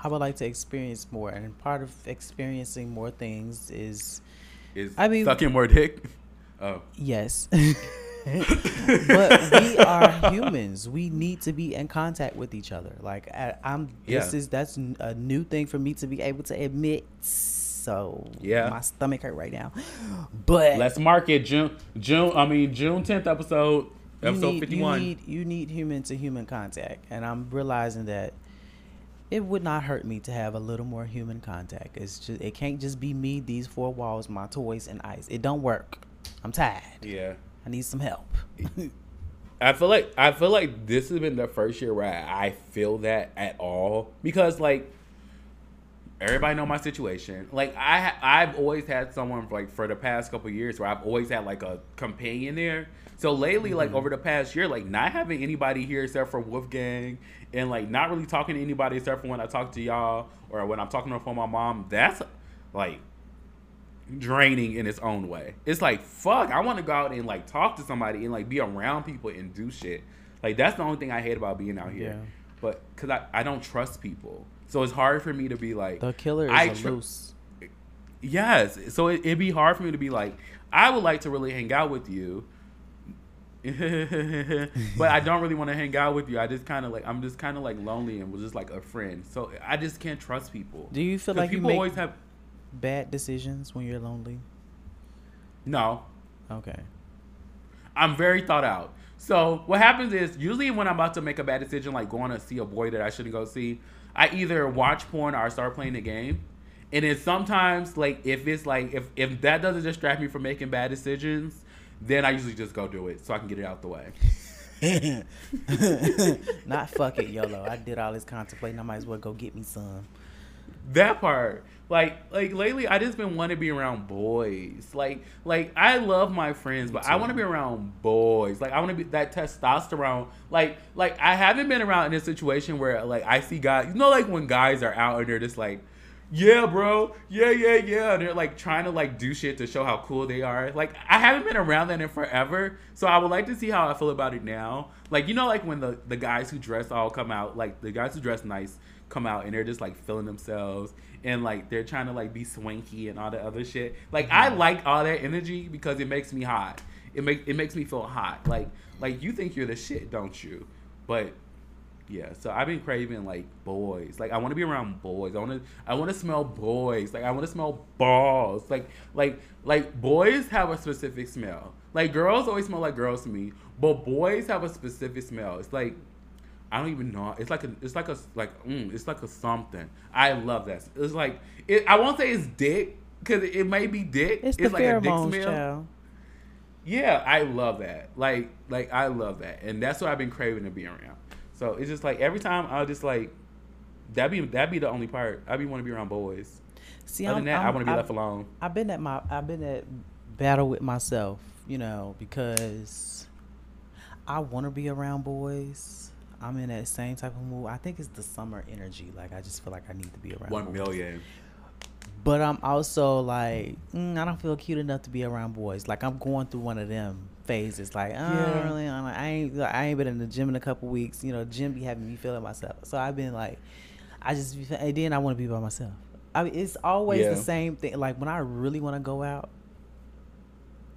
I would like to experience more. And part of experiencing more things is is I mean- sucking more dick. Oh, yes. but we are humans. We need to be in contact with each other. Like I, I'm. This Yeah. is that's a new thing for me to be able to admit. So Yeah. my stomach hurt right now. But let's mark it June June. I mean June tenth episode you episode need, fifty you need you need human to human contact, and I'm realizing that it would not hurt me to have a little more human contact. It's just it can't just be me, these four walls, my toys, and ice. It don't work. I'm tired. Yeah. I need some help. I feel like I feel like this has been the first year where I feel that at all because like everybody know my situation. Like I I've always had someone like for the past couple years where I've always had like a companion there. So lately, like mm. over the past year, like not having anybody here except for Wolfgang, and like not really talking to anybody except for when I talk to y'all or when I'm talking to phone my mom. That's like draining in its own way. It's like fuck. I want to go out and like talk to somebody and like be around people and do shit. Like that's the only thing I hate about being out here. Yeah. But because I, I don't trust people, so it's hard for me to be like The killer is I tr- loose. Yes. So it, it'd be hard for me to be like, I would like to really hang out with you. but I don't really want to hang out with you. I just kind of like I'm just kind of like lonely and was just like a friend. So I just can't trust people. Do you feel like you people always have bad decisions when you're lonely? no. Okay. I'm very thought out. So what happens is usually when I'm about to make a bad decision, like going to see a boy that I shouldn't go see, I either watch porn or I start playing the game. And then sometimes, like if it's like if if that doesn't distract me from making bad decisions, then I usually just go do it so I can get it out the way. Not fuck it, YOLO. I did all this contemplating. I might as well go get me some. That part. Like like lately I just been wanting to be around boys. Like like I love my friends, but I want to be around boys. Like I want to be that testosterone. Like like I haven't been around in a situation where like I see guys, you know like when guys are out and they're just like yeah, bro. Yeah, yeah, yeah. And they're like trying to like do shit to show how cool they are. Like I haven't been around that in forever. So I would like to see how I feel about it now. Like you know like when the the guys who dress all come out, like the guys who dress nice come out and they're just like feeling themselves and like they're trying to like be swanky and all that other shit. Like I mm-hmm. like all that energy because it makes me hot. It make it makes me feel hot. Like like you think you're the shit, don't you? But yeah, so I've been craving like boys. Like I want to be around boys. I want to I want to smell boys. Like I want to smell balls. Like like like boys have a specific smell. Like girls always smell like girls to me, but boys have a specific smell. It's like I don't even know. It's like a it's like a like mm, it's like a something. I love that. It's like it, I won't say it's dick because it, it may be dick. It's the like a dick smell. child. Yeah, I love that. Like, like I love that, and that's what I've been craving to be around. So it's just like every time I'll just like that be that be the only part. I be want to be around boys. See, Other I'm, than that, i I'm- want to be I've- left alone. I've been at my I've been at battle with myself you know, because I want to be around boys. I'm in that same type of mood. I think it's the summer energy. Like I just feel like I need to be around One boys. million. But I'm also like, mm, I don't feel cute enough to be around boys. Like I'm going through one of them phases. Like I Yeah. don't really, I'm like, I ain't, I ain't been in the gym in a couple weeks. You know, gym be having me feeling myself. So I've been like, I just, and then I want to be by myself. I mean, it's always Yeah. the same thing. Like when I really want to go out,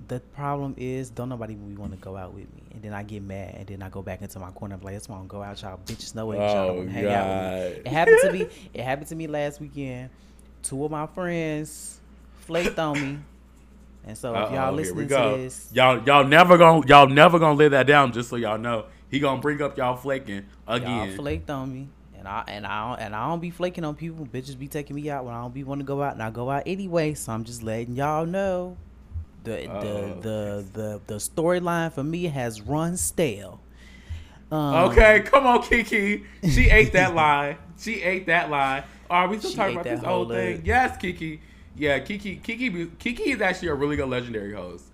the problem is don't nobody really want to go out with me, and then I get mad, and then I go back into my corner. I'm like, that's why I don't go out, y'all bitches. No way, y'all oh, don't Oh, wanna hang out with me. It happened to me. It happened to me last weekend. Two of my friends flaked on me, and so if Uh-oh, y'all listening to this, Y'all, y'all never gonna, y'all never gonna live that down. Just so y'all know, he gonna bring up y'all flaking y'all again. flaked on me. And I and I don't, and I don't be flaking on people. Bitches be taking me out when I don't be want to go out, and I go out anyway. So I'm just letting y'all know the Oh. the the the, the storyline for me has run stale. Um, Okay, come on, Kiki. She ate that lie. She ate that lie. Are we still talking about this whole whole thing? leg. Yes, Kiki. Yeah, Kiki. Kiki. Kiki is actually a really good legendary host.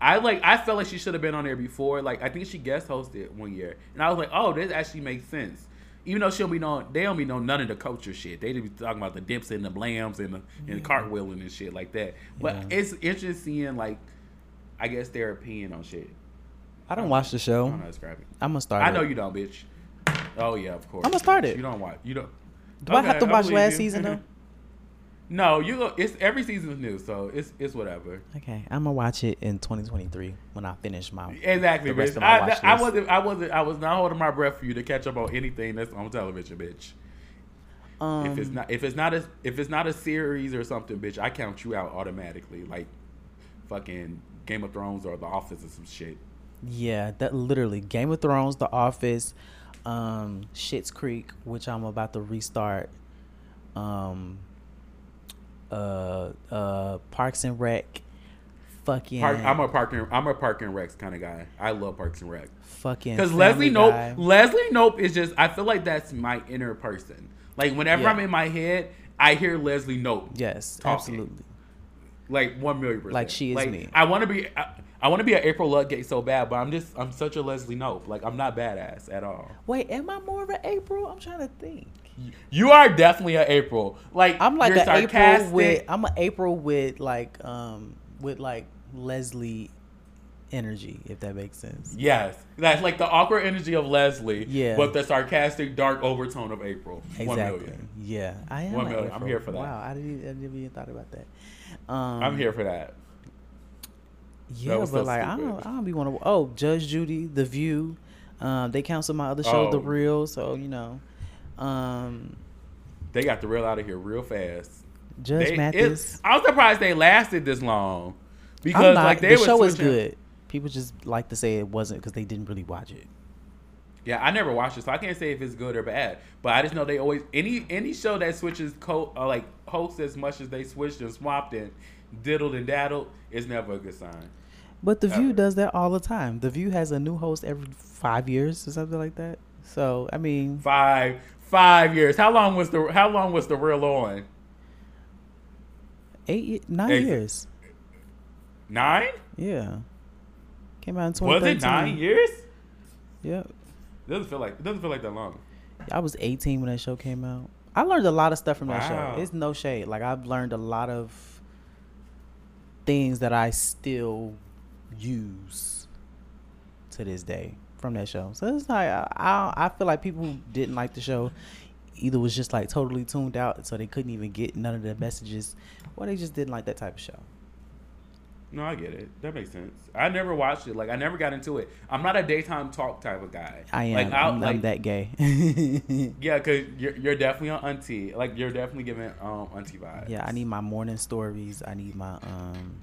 I like. I felt like she should have been on there before. Like I think she guest hosted one year, and I was like, oh, this actually makes sense. Even though she'll be knowing, they don't be know none of the culture shit. They just be talking about the dips and the blams and the and the cartwheeling and shit like that. But Yeah. it's interesting seeing like, I guess their opinion on shit. I don't watch the I show. don't know describe it. I'm gonna start. I know it. you don't, bitch. Oh yeah, of course. I'ma start it. You don't watch. You don't. Do I have Okay, to watch last you. season though? no, you. Go, it's every season is new, so it's it's whatever. Okay, I'm gonna watch it in 2023 when I finish my Exactly, the rest bitch. of my watch I, I wasn't. I wasn't. I was not holding my breath for you to catch up on anything that's on television, bitch. Um, if it's not, if it's not a, if it's not a series or something, bitch, I count you out automatically, like fucking Game of Thrones or The Office or some shit. Yeah, that literally Game of Thrones, The Office, um, Schitt's Creek, which I'm about to restart. Um, uh, uh, Parks and Rec, fucking, Park, I'm a park and I'm a park and Recs kind of guy. I love Parks and Rec. fucking. Because Leslie Knope, Guy. Leslie Knope is just. I feel like that's my inner person. Like whenever Yeah. I'm in my head, I hear Leslie Knope. Yes, talking. absolutely. Like one million percent. Like she is me. I want to be. I, I want to be an April Ludgate so bad, but I'm just. I'm such a Leslie Knope. Like I'm not badass at all. Wait, am I more of an April? I'm trying to think. You are definitely an April. Like I'm like an April with. I'm an April with like um with like Leslie energy, if that makes sense. Yes, that's like the awkward energy of Leslie. Yeah. But the sarcastic, dark overtone of April. Exactly. million. Yeah, I am. One million. I'm here for that. Wow, I didn't. Even, I never even thought about that. Um, I'm here for that. Yeah, was but so like I stupid. don't, I don't be want to. Oh, Judge Judy, The View, um, they canceled my other show, The Oh. Real. So you know, um, They got the real out of here real fast. Judge They- it- Mathis. I'm surprised they lasted this long. Because I'm not. like they the were show is switching- good. People just like to say it wasn't because they didn't really watch it. Yeah, I never watched it, so I can't say if it's good or bad. But I just know they always any any show that switches co- uh, like hosts as much as they switched and swapped and diddled and daddled is never a good sign. But The View Ever. does that all the time. The View has a new host every five years or something like that. So I mean, Five five years. How long was the How long was the real on? eight, nine years. Nine? Yeah, came out in twenty. Was 2013. it nine years? Yep. Doesn't feel like it doesn't feel like that long. I was 18 when that show came out. I learned a lot of stuff from that Wow. show. It's no shade. Like I've learned a lot of things that I still use to this day from that show. So it's like I I, I feel like people who didn't like the show either was just like totally tuned out, so they couldn't even get none of the messages, or they just didn't like that type of show. No, I get it. That makes sense. I never watched it. Like I never got into it. I'm not a daytime talk type of guy. I am. Like, I'll- I'm, like, that gay. Yeah, cause you're, you're definitely on auntie. Like you're definitely giving um auntie vibes. Yeah, I need my morning stories. I need my um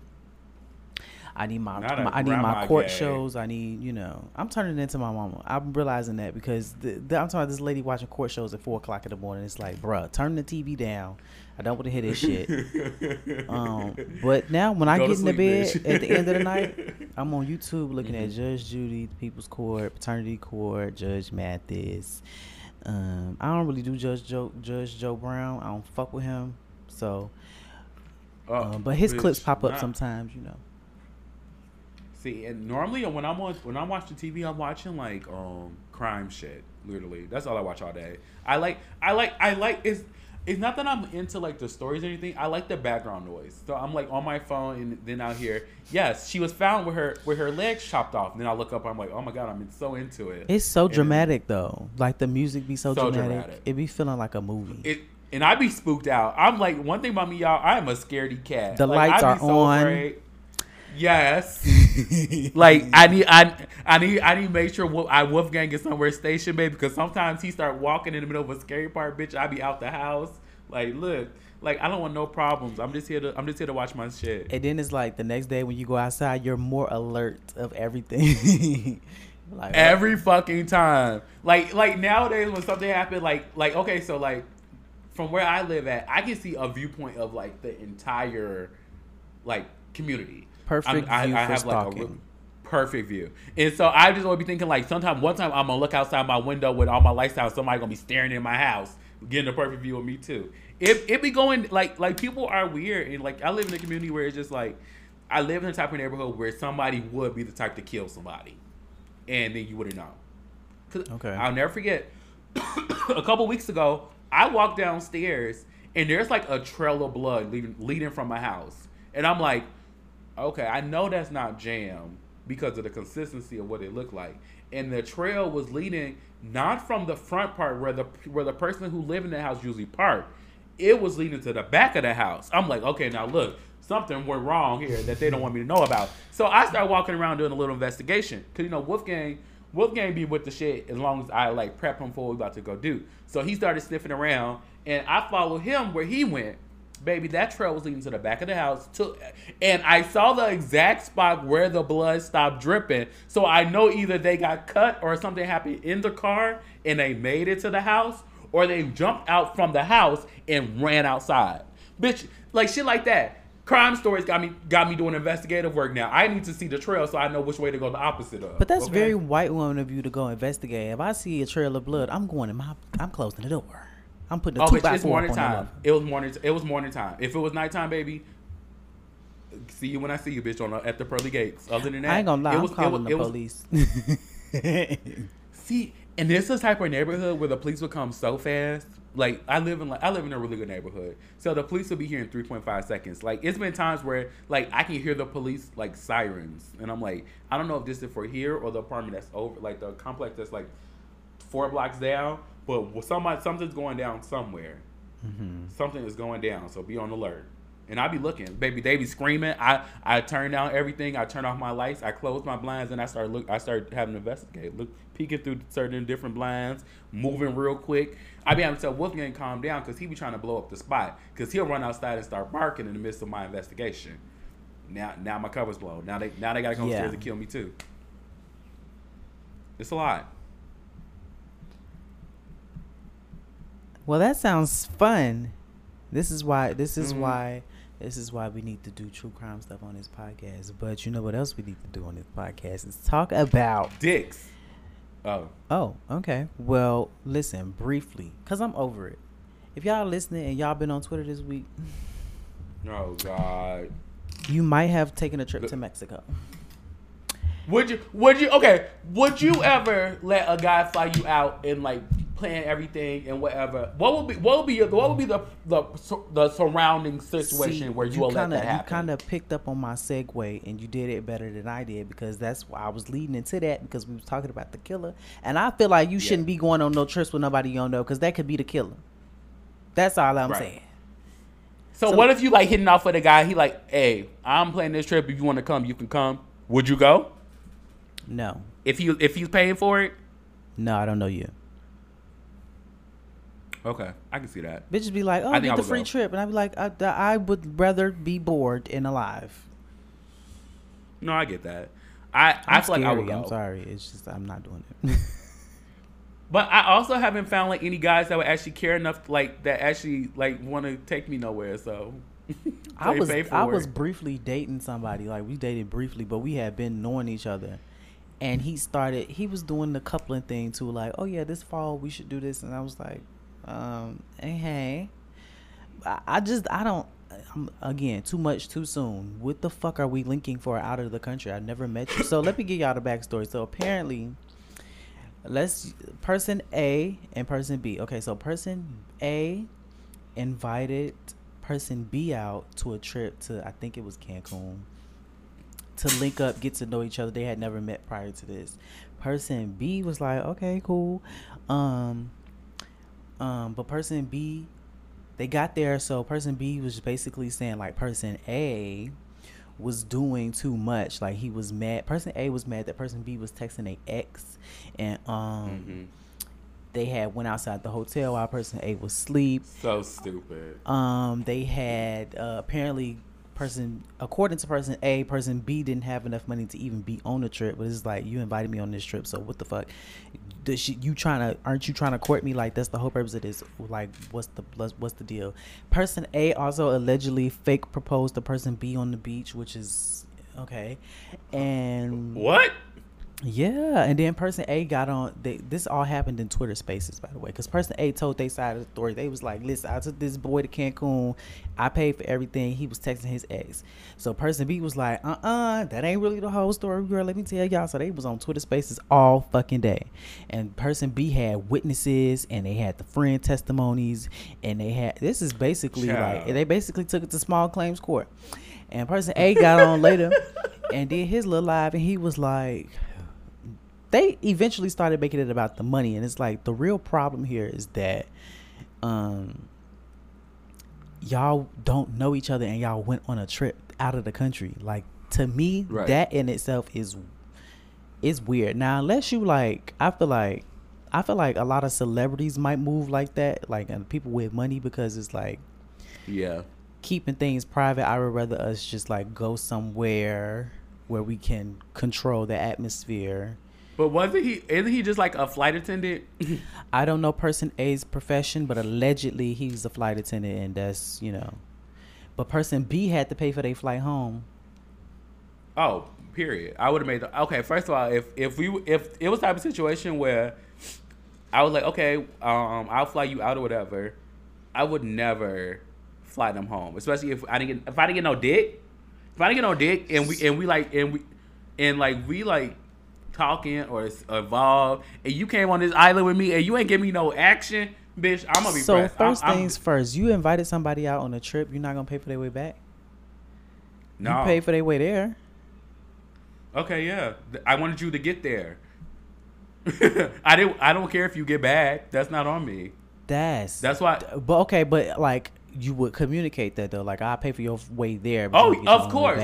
I need my, my I need my court gay. shows. I need, you know, I'm turning into my mama. I'm realizing that because the, the, I'm talking about this lady watching court shows at four o'clock in the morning. It's like, bruh, turn the TV down. I don't want to hear this shit. um, but now when I Go get in the bed bitch. at the end of the night, I'm on YouTube looking at Mhm. Judge Judy, the People's Court, Paternity Court, Judge Mathis. Um, I don't really do Judge Joe Judge Joe Brown. I don't fuck with him. So Oh, um, but his clips pop up nah. sometimes, you know. See, and normally when I'm on when I'm watching TV, I'm watching like um crime shit. Literally, that's all I watch all day. I like I like I like it's it's not that I'm into like the stories or anything. I like the background noise. So I'm like on my phone and then out here. Yes, she was found with her with her legs chopped off. And then I look up. I'm like, oh my god, I'm so into it. It's so And dramatic though. Like the music be so, So dramatic. dramatic. It be feeling like a movie. It and I be spooked out. I'm like one thing about me, y'all. I am a scaredy cat. The Like, lights are so on. afraid. Yes. like I need I I need I need to make sure Wolf, I Wolfgang is somewhere stationed, baby, because sometimes he start walking in the middle of a scary part, bitch. I be out the house. Like, look, like I don't want no problems. I'm just here to I'm just here to watch my shit. and then it's like the next day when you go outside, you're more alert of everything. like Every fucking time. Like like nowadays when something happens, like like okay, so like from where I live at, I can see a viewpoint of like the entire like community. Perfect I'm- view for real- stalking. perfect view. And so I just want to be thinking like sometime one time I'm gonna look outside my window with all my lights out, somebody gonna be staring in my house, getting a perfect view of me too. It it be going like like people are weird and like I live in a community where it's just like I live in a type of neighborhood where somebody would be the type to kill somebody, and then you wouldn't know. Okay. I'll never forget. a couple weeks ago, I walked downstairs and there's like a trail of blood leading, leading from my house, and I'm like, okay, I know that's not jam because of the consistency of what it looked like, and the trail was leading not from the front part where the where the person who lived in the house usually parked. It was leading to the back of the house. I'm like, okay, now look, something went wrong here that they don't want me to know about. So I started walking around doing a little investigation because you know Wolfgang Wolfgang be with the shit as long as I like prep him for what we about to go do. So he started sniffing around, and I followed him where he went. Baby, that trail was leading to the back of the house. To, and I saw the exact spot where the blood stopped dripping. So I know either they got cut or something happened in the car and they made it to the house, or they jumped out from the house and ran outside. Bitch, like shit like that. Crime stories got me got me doing investigative work now. I need to see the trail so I know which way to go the opposite of. But that's okay? very white woman of you to go investigate. If I see a trail of blood, I'm going in my I'm closing the door. I'm putting a Oh, two by it's four morning time. It was morning. It was morning time. If it was nighttime, baby, see you when I see you, bitch, on the, at the pearly gates. Other than that, I ain't gonna lie, it I'm was, it calling was- the it was- police. See, and this is the type of neighborhood where the police would come so fast. Like I live in like I live in a really good neighborhood, so the police will be here in three point five seconds. Like it's been times where like I can hear the police like sirens, and I'm like, I don't know if this is for here or the apartment that's over, like the complex that's like four blocks down. But somebody something's going down somewhere. Mm-hmm. Something is going down, so be on alert. And I be looking, baby. They be screaming. I I turn down everything. I turn off my lights. I close my blinds, and I start look. I start having to investigate, look, peeking through certain different blinds, moving real quick. I be having to tell Wolfgang calm down because he be trying to blow up the spot. Because he'll run outside and start barking in the midst of my investigation. Now now my cover's blown. Now they now they gotta come Yeah. upstairs and kill me too. It's a lot. Well, that sounds fun. This is why. This is Mhm. why. This is why we need to do true crime stuff on this podcast. But you know what else we need to do on this podcast is talk about. Dicks. Oh. Oh, okay. Well, listen briefly, cause I'm over it. If y'all listening and y'all been on Twitter this week, Oh God. you might have taken a trip to Mexico. Would you? Would you? Okay. Would you ever let a guy fly you out and like plan everything and whatever? What would be? What would be? Your, what would be the the the surrounding situation See, where you, will let kinda, that You kind of picked up on my segue, and you did it better than I did because that's why I was leading into that because we was talking about the killer, and I feel like you shouldn't be going on no trips with nobody you don't know because that could be the killer. That's all I'm Right. saying. so, so- what if you like hitting off with a guy? He like, hey, I'm planning this trip. If you want to come, you can come. Would you go? No, If you if he's paying for it? no, I don't know you. Okay, I can see that. Bitches be like, oh, I get the free go. trip, and I'd be like, I, I would rather be bored and alive. No, I get that. I I I'm feel like I would go. I'm sorry. It's just I'm not doing it. But I also haven't found like any guys that would actually care enough, like that actually like want to take me nowhere. So I was I was briefly dating somebody. Like we dated briefly, but we had been knowing each other. And he started. He was doing the coupling thing too. Like, oh yeah, this fall we should do this. And I was like, um, hey. I, I just I don't. I'm, again, too much, too soon. What the fuck are we linking for out of the country? I never met you. So let me give y'all the backstory. So apparently, let's person A and person B. Okay, so person A invited person B out to a trip to I think it was Cancun to link up, get to know each other. They had never met prior to this. Person B was like, "Okay, cool." Um um but person B they got there so person B was basically saying like person A was doing too much. Like he was mad. Person A was mad that person B was texting a ex and um Mhm. they had went outside the hotel while person A was asleep. So stupid. Um, they had uh, apparently person according to person A, person B didn't have enough money to even be on the trip. But it's like you invited me on this trip, so what the fuck? Does you trying to? Aren't you trying to court me? Like that's the whole purpose of this. Like what's the what's the deal? Person A also allegedly fake proposed to person B on the beach, which is okay, and What? Yeah, and then person A got on. They, this all happened in Twitter Spaces, by the way, because person A told they side of the story. They was like, "Listen, I took this boy to Cancun. I paid for everything. He was texting his ex." So person B was like, "Uh, uh that ain't really the whole story, girl. Let me tell y'all." So they was on Twitter Spaces all fucking day, and person B had witnesses, and they had the friend testimonies, and they had. This is basically like they basically took it to small claims court, and person A got on later, and did his little live, and he was like they eventually started making it about the money and it's like the real problem here is that um y'all don't know each other and y'all went on a trip out of the country like to me Right. that in itself is is weird now unless you like i feel like i feel like a lot of celebrities might move like that like and people with money because it's like Yeah. keeping things private i would rather us just like go somewhere where we can control the atmosphere But wasn't he? Isn't he just like a flight attendant? I don't know person A's profession, but allegedly he's a flight attendant, and that's you know. But person B had to pay for their flight home. Oh, period. I would have made the okay. First of all, if if we if it was type of situation where I was like, okay, um, I'll fly you out or whatever, I would never fly them home. Especially if I didn't get if I didn't get no dick, if I didn't get no dick, and we and we like and we and like we like talking or evolve, and you came on this island with me and you ain't give me no action, bitch. I'm gonna be So pressed. I'm- 1st I'm- things first, you invited somebody out on a trip. You're not gonna pay for their way back. no. You pay for their way there. Okay, yeah. I wanted you to get there. I didn't. I don't care if you get back. That's not on me. That's That's why. But okay, but like you would communicate that though. Like I pay for your way there. Oh, you get your of course.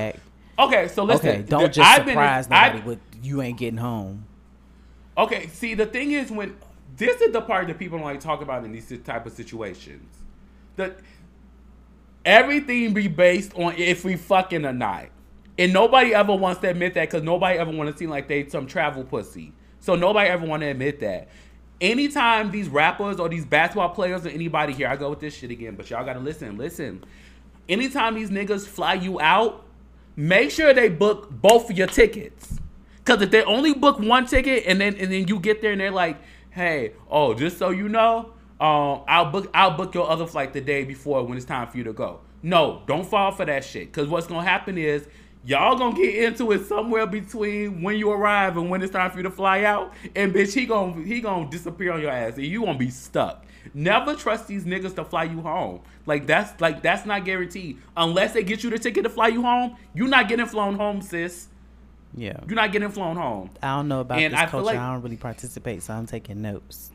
Okay, so listen. okay, don't just I've been- surprise I- nobody with you ain't getting home. Okay, see, the thing is when this is the part that people don't like talk about in these type of situations. That everything be based on if we fucking or not, and nobody ever wants to admit that because nobody ever want to seem like they some travel pussy. So nobody ever want to admit that. Anytime these rappers or these basketball players or anybody here, I go with this shit again, but y'all gotta listen, listen. Anytime these niggas fly you out, make sure they book both of your tickets. Cause if they only book one ticket and then and then you get there and they're like, hey, oh, just so you know, um, I'll book I'll book your other flight the day before when it's time for you to go. No, don't fall for that shit. Cause what's gonna happen is y'all gonna get into it somewhere between when you arrive and when it's time for you to fly out. And bitch, he gonna he gonna disappear on your ass and you gonna be stuck. Never trust these niggas to fly you home. Like that's like that's not guaranteed. Unless they get you the ticket to fly you home, you're not getting flown home, sis. Yeah. You're not getting flown home. I don't know about And this I culture. like- I don't really participate, so I'm taking notes.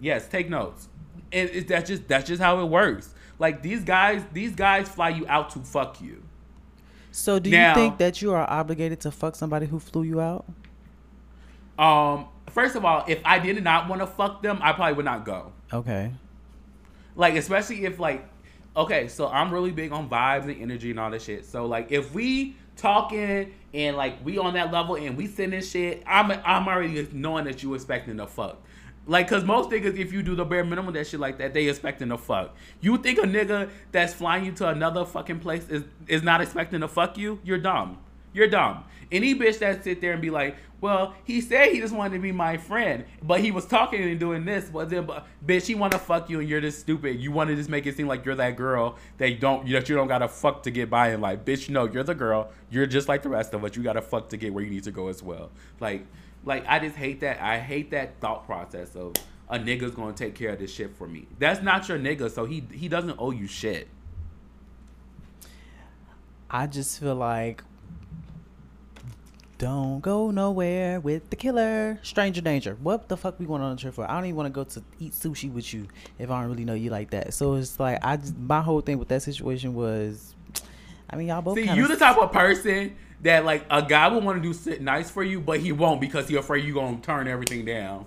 Yes, take notes. And it, that's just that's just how it works. Like these guys, these guys fly you out to fuck you. So do Now- you think that you are obligated to fuck somebody who flew you out? Um, first of all, if I did not want to fuck them, I probably would not go. Okay. Like especially if like, okay, so I'm really big on vibes and energy and all that shit. So like if we talking and like we on that level and we sending shit, I'm I'm already knowing that you expecting to fuck. Like, cause most niggas, if you do the bare minimum that shit like that, they expecting to fuck. You think a nigga that's flying you to another fucking place is is not expecting to fuck you? You're dumb. You're dumb. Any bitch that sit there and be like, Well, he said he just wanted to be my friend, but he was talking and doing this. Then, but, bitch, he want to fuck you, and you're just stupid. You want to just make it seem like you're that girl that you don't that you don't gotta fuck to get by in life, bitch. No, you're the girl. You're just like the rest of us. You gotta fuck to get where you need to go as well. Like, like I just hate that. I hate that thought process of a nigga's gonna take care of this shit for me. That's not your nigga, so he he doesn't owe you shit. I just feel like don't go nowhere with the killer. Stranger danger. What the fuck we going on a trip for? I don't even want to go to eat sushi with you if I don't really know you like that. So it's like I just my whole thing with that situation was, I mean y'all both. See, you the type of person that like a guy would want to do sit nice for you, but he won't because he afraid you gonna turn everything down.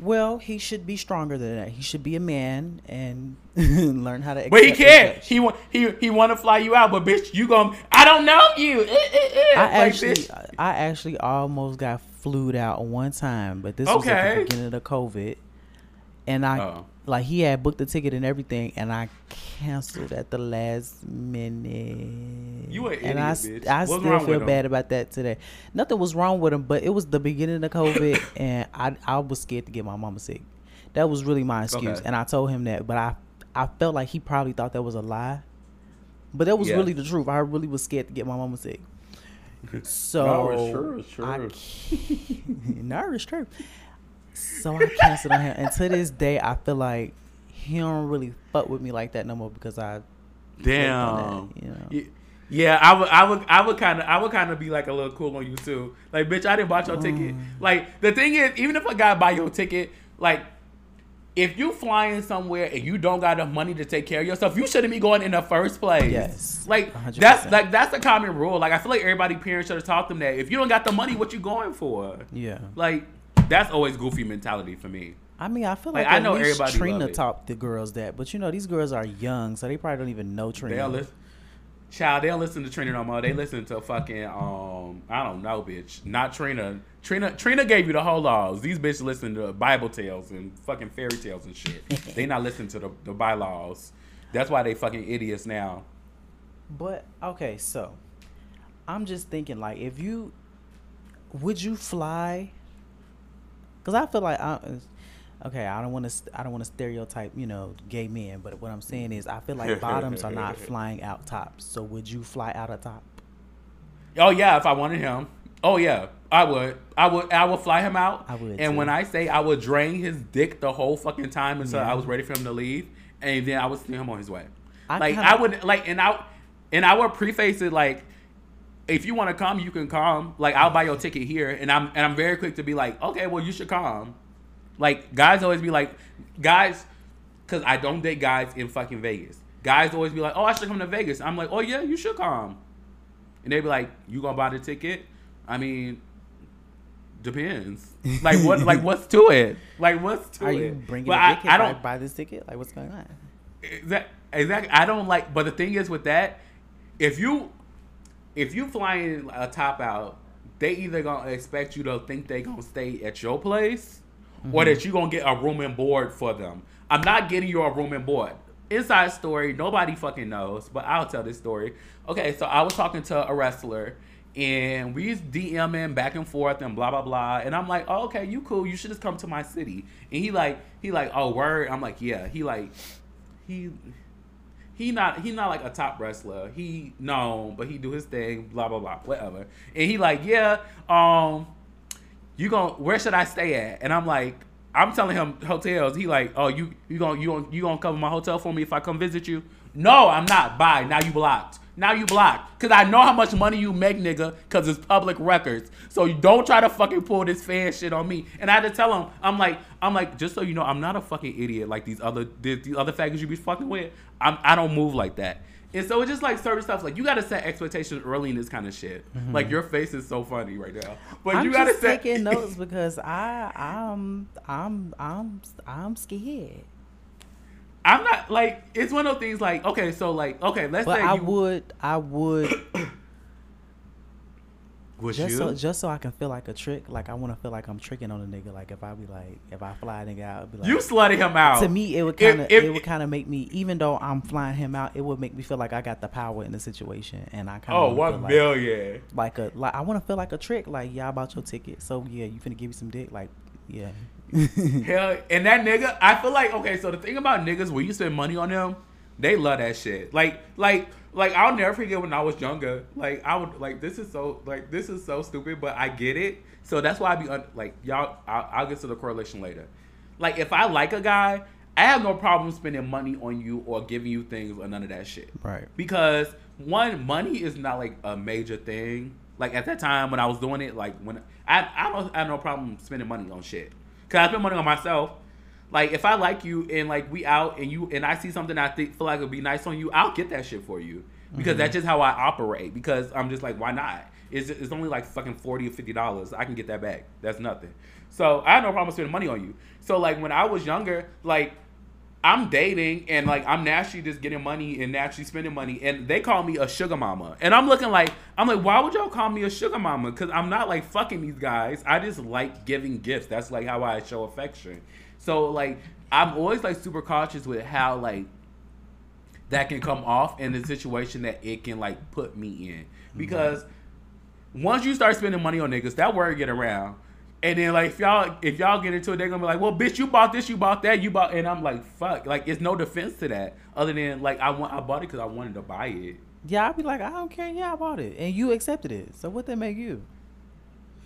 Well, he should be stronger than that. He should be a man and learn how to. But he can't. He want he he want to fly you out, but bitch, you gon' I don't know you. Eh, eh, eh. I Like, actually, bitch. I actually almost got flued out one time, but this was at the beginning of the COVID, and I Oh. Like he had booked the ticket and everything, and I canceled at the last minute. You an idiot, and I, bitch. I What's still feel bad about that today. Nothing was wrong with him, but it was the beginning of COVID, and I I was scared to get my mama sick. That was really my excuse, Okay. and I told him that, but I I felt like he probably thought that was a lie. But that was Yeah. really the truth. I really was scared to get my mama sick. So No, sure, sure. I nervous, true. So I canceled on him, and to this day, I feel like he don't really fuck with me like that no more because I Damn. that, you know. Ye- Yeah, I would, I would, I would kind of, I would kind of be like a little cool on you too. Like, bitch, I didn't buy your ticket. Mm. Like, the thing is, even if a guy buy your ticket, like, if you flying somewhere and you don't got enough money to take care of yourself, you shouldn't be going in the first place. Yes, like 100%. that's like that's the common rule. Like, I feel like everybody parents should have taught them that. If you don't got the money, what you going for? yeah. Like, that's always goofy mentality for me. I mean, I feel Like, like, I know everybody Trina taught the girls that, but you know these girls are young, so they probably don't even know Trina. They'll listen. Child, they don't listen to Trina no more. They listen to fucking um, I don't know, bitch. Not Trina. Trina Trina gave you the whole laws. These bitches listen to Bible tales and fucking fairy tales and shit. they not listen to the, the bylaws. That's why they fucking idiots now. But okay, so I'm just thinking like if you would you fly? Because I feel like I, okay, I don't want to I don't want to stereotype you know gay men, but what I'm saying is I feel like bottoms are not flying out tops. So would you fly out a top? Oh yeah, if I wanted him. Oh yeah, I would. I would. I would fly him out. I would, And too. when I say I would drain his dick the whole fucking time until Yeah. I was ready for him to leave, and then I would send him on his way. I like kinda- I would like, and I and I would preface it like, if you want to come, you can come. Like I'll buy your ticket here, and I'm and I'm very quick to be like, okay, well you should come. Like guys always be like, guys, because I don't date guys in fucking Vegas. Guys always be like, oh, I should come to Vegas. I'm like, oh yeah, you should come. And they be like, "You gonna buy the ticket?" I mean, depends. Like what? like what's to it? Like what's to Are it? Are you bringing But a I, I don't. buy this ticket? Like what's going on? Exactly. Exactly. I don't like. But the thing is with that, if you if you flying a top out, they either gonna expect you to think they gonna stay at your place, or mm-hmm. that you gonna get a room and board for them. I'm not getting you a room and board. Inside story, nobody fucking knows, but I'll tell this story. Okay, so I was talking to a wrestler. And we DMing back and forth and blah blah blah. And I'm like, oh, okay, you cool. You should just come to my city. And he like, he like, oh word. I'm like, yeah. He like, he he not he not like a top wrestler. He known, but he do his thing, blah blah blah, whatever. And he like, yeah, um, you gon' where should I stay at? And I'm like, I'm telling him hotels. He like, oh, you you gonna you gonna you gonna cover my hotel for me if I come visit you? No, I'm not. Bye. Now you blocked. Now you blocked. Cause I know how much money you make, nigga. Cause it's public records. So you don't try to fucking pull this fan shit on me. And I had to tell him, I'm like, I'm like, just so you know, I'm not a fucking idiot like these other these these other faggots you be fucking with. I'm I don't move like that. And so it's just like certain stuff. Like you gotta set expectations early in this kind of shit. Mm-hmm. Like your face is so funny right now, but I'm you gotta just set. taking notes because I I'm I'm I'm I'm scared. I'm not like it's one of those things. Like okay, so like okay, let's But say I you, would I would Was just you? so just so I can feel like a trick. Like I want to feel like I'm tricking on a nigga. Like if I be like, if I fly a nigga out, I'd be like, you slutted him out. to me it would kind of it would kind of make me even though I'm flying him out, it would make me feel like I got the power in the situation, and I kind of Oh, one like, million. like a like I want to feel like a trick. Like yeah, I bought your ticket, so yeah, you finna give me some dick. Like yeah, Hell, and that nigga, I feel like okay. So the thing about niggas, when you spend money on them, they love that shit. Like, like, like I'll never forget when I was younger. Like I would like this is so like this is so stupid, but I get it. So that's why I be un- like y'all. I'll, I'll get to the correlation later. Like if I like a guy, I have no problem spending money on you or giving you things or none of that shit. right. because one money is not like a major thing like at that time when i was doing it like when i i don't I have no problem spending money on shit because i spend money on myself. Like if i like you and like we out and you and i see something i think feel like would be nice on you i'll get that shit for you. Because that's mm-hmm. just how i operate. Because i'm just like why not? It's, it's only like fucking 40 or 50 dollars. I can get that back. That's nothing. So i have no problem spending money on you. So like when i was younger like I'm dating and like I'm naturally just getting money and naturally spending money and they call me a sugar mama. And I'm looking like I'm like why would y'all call me a sugar mama? Because I'm not like fucking these guys. I just like giving gifts. That's like how I show affection. So like I'm always like super cautious with how like that can come off in the situation that it can like put me in. Mm-hmm. Because once you start spending money on niggas that word get around and then like if y'all if y'all get into it, they're gonna be like, "Well, bitch, you bought this, you bought that, you bought," and I'm like, "Fuck!" Like it's no defense to that other than like I want I bought it because I wanted to buy it. Yeah, I'd be like, I don't care. Yeah, I bought it, and you accepted it. So what that make you?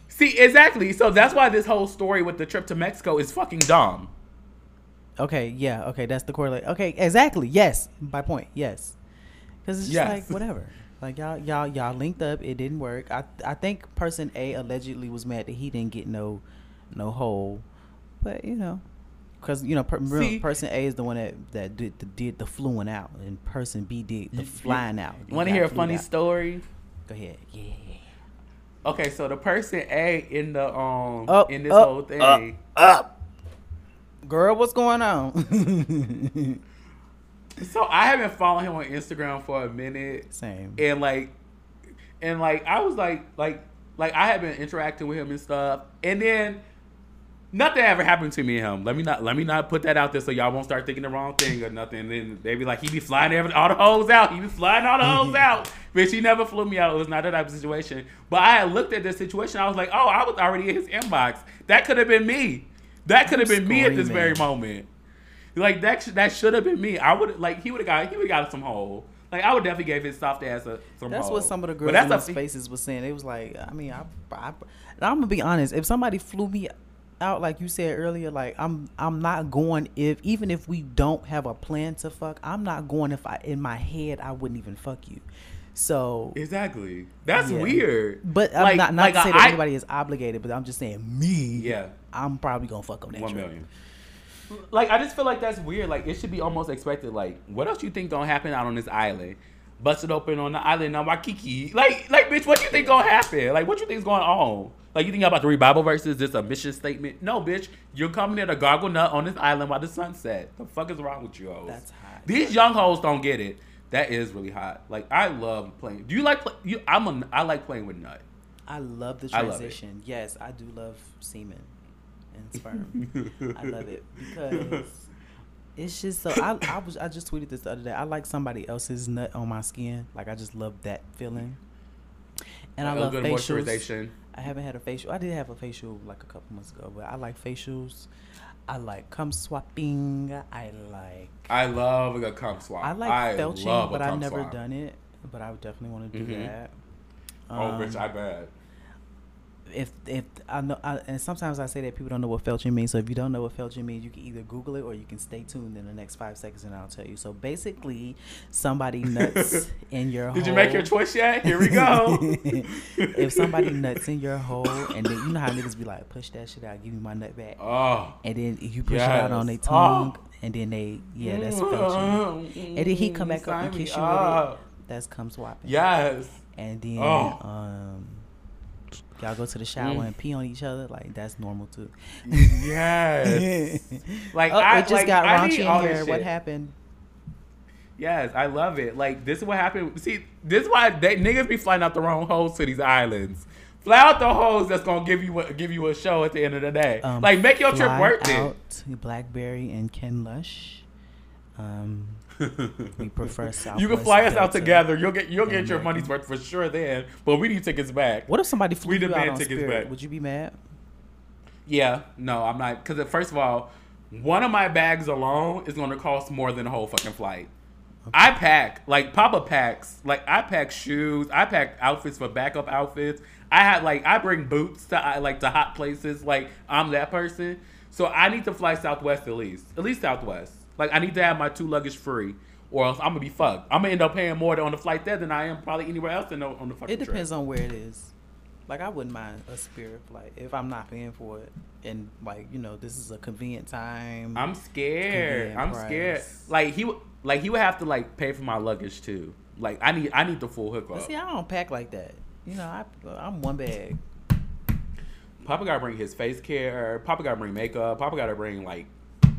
See, exactly. So that's why this whole story with the trip to Mexico is fucking dumb. Okay, yeah, okay, that's the correlate. Okay, exactly. Yes, my point. Yes, because it's just Yes. like whatever. Like y'all, y'all, y'all linked up. It didn't work. I, I think person A allegedly was mad that he didn't get no, no hole, but you know, because you know, per, See- person A is the one that that did the, did the fluing out, and person B did the flying out. Want to hear a funny out. story? Go ahead. Yeah. Okay, so the person A in the um Up, in this up, whole thing. up, up. Girl, what's going on? So I haven't followed him on Instagram for a minute. Same. and like and like I was like like like I had been interacting with him and stuff, and then nothing ever happened to me and him. Let me not let me not put that out there so y'all won't start thinking the wrong thing or nothing. And then they be like, he be flying every, all the hoes out. He be flying all the hoes out. Bitch, he never flew me out. It was not that type of situation. But I had looked at this situation. I was like, oh, I was already in his inbox. That could have been me. That could have been me at this very moment. Like that, sh- that should have been me. I would like he would have got he would have got some hole. Like I would definitely gave his soft ass a some. That's hole. what some of the girls in those spaces was saying. It was like, I mean, I, I, I'm gonna be honest. If somebody flew me out, like you said earlier, like I'm, I'm not going. If even if we don't have a plan to fuck, I'm not going. If I in my head, I wouldn't even fuck you. So, Exactly. That's yeah. weird. but I'm Like- not not like to say that I- anybody is obligated, but I'm just saying me. Yeah. I'm probably gonna fuck them that One trip. Like I just feel like that's weird. Like it should be almost expected. Like what else you think gonna happen out on this island? Busted open on the island of Waikiki. Like like bitch, what you think gonna happen? Like what you think's going on? Like you think I'm about to read Bible verses? This a mission statement? No, bitch. You're coming there to gargle nut on this island while the sun set. The fuck is wrong with you hoes? That's hot. These young hoes don't get it. That is really hot. Like I love playing. Do you like play, you? I'm a. I like playing with nut. I love the I love transition. yes, I do love semen and sperm. I love it because it's just so. I, I was I just tweeted this the other day. I like somebody else's nut on my skin. Like I just love that feeling. And I, I a love good facials. moisturization. I haven't had a facial. I did have a facial like a couple months ago, but I like facials. I like cum swapping. I like I love a cum swap. I like love felching, but I've never swap. done it. But I would definitely want to do Mhm. that. Oh, bitch, Um, I bet. If if I know, I, and sometimes I say that people don't know what felching means. So if you don't know what felching means, you can either Google it or you can stay tuned in the next five seconds, and I'll tell you. So basically, somebody nuts in your. Hole. Did you make your choice yet? Here we go. if somebody nuts in your hole, and then you know how niggas be like, push that shit out, give me my nut back, oh. and then you push it out on their Yes. tongue, Oh. and then they yeah, that's felching, and then he come back up and kiss you with up. it. That's cum swapping. Yes. And then Oh. um, y'all go to the shower Mm. and pee on each other. Like that's normal too. Yes. Like, oh, I- it just like, got I raunchy in here. What happened? Yes, I love it. Like this is what happened. See, this is why they, niggas be flying out the wrong holes to these islands Fly out the hoes that's gonna give you a, give you a show at the end of the day. Um, like make your trip fly worth it. Blackberry and Ken Lush. Um, we prefer Southwest You can fly us out together. You'll get you'll get and your money's worth for sure then. But we need tickets back. What if somebody flew We you out demand on tickets Spirit? back. Would you be mad? Yeah, no, I'm not. Because first of all, one of my bags alone is going to cost more than a whole fucking flight. I pack like Papa packs. Like I pack shoes. I pack outfits for backup outfits. I had like I bring boots to I, like to hot places. Like I'm that person. So I need to fly Southwest at least. At least Southwest. Like I need to have my two luggage free, or else I'm gonna be fucked. I'm gonna end up paying more on the flight there than I am probably anywhere else in the, on the fucking. It depends trip. on where it is. Like I wouldn't mind a Spirit flight if I'm not paying for it, and like you know this is a convenient time. I'm scared. I'm price. scared. Like he would, like he would have to like pay for my luggage too. Like I need, I need the full But hookup. see, I don't pack like that. You know, I I'm one bag. Papa gotta bring his face care. Papa gotta bring makeup. Papa gotta bring like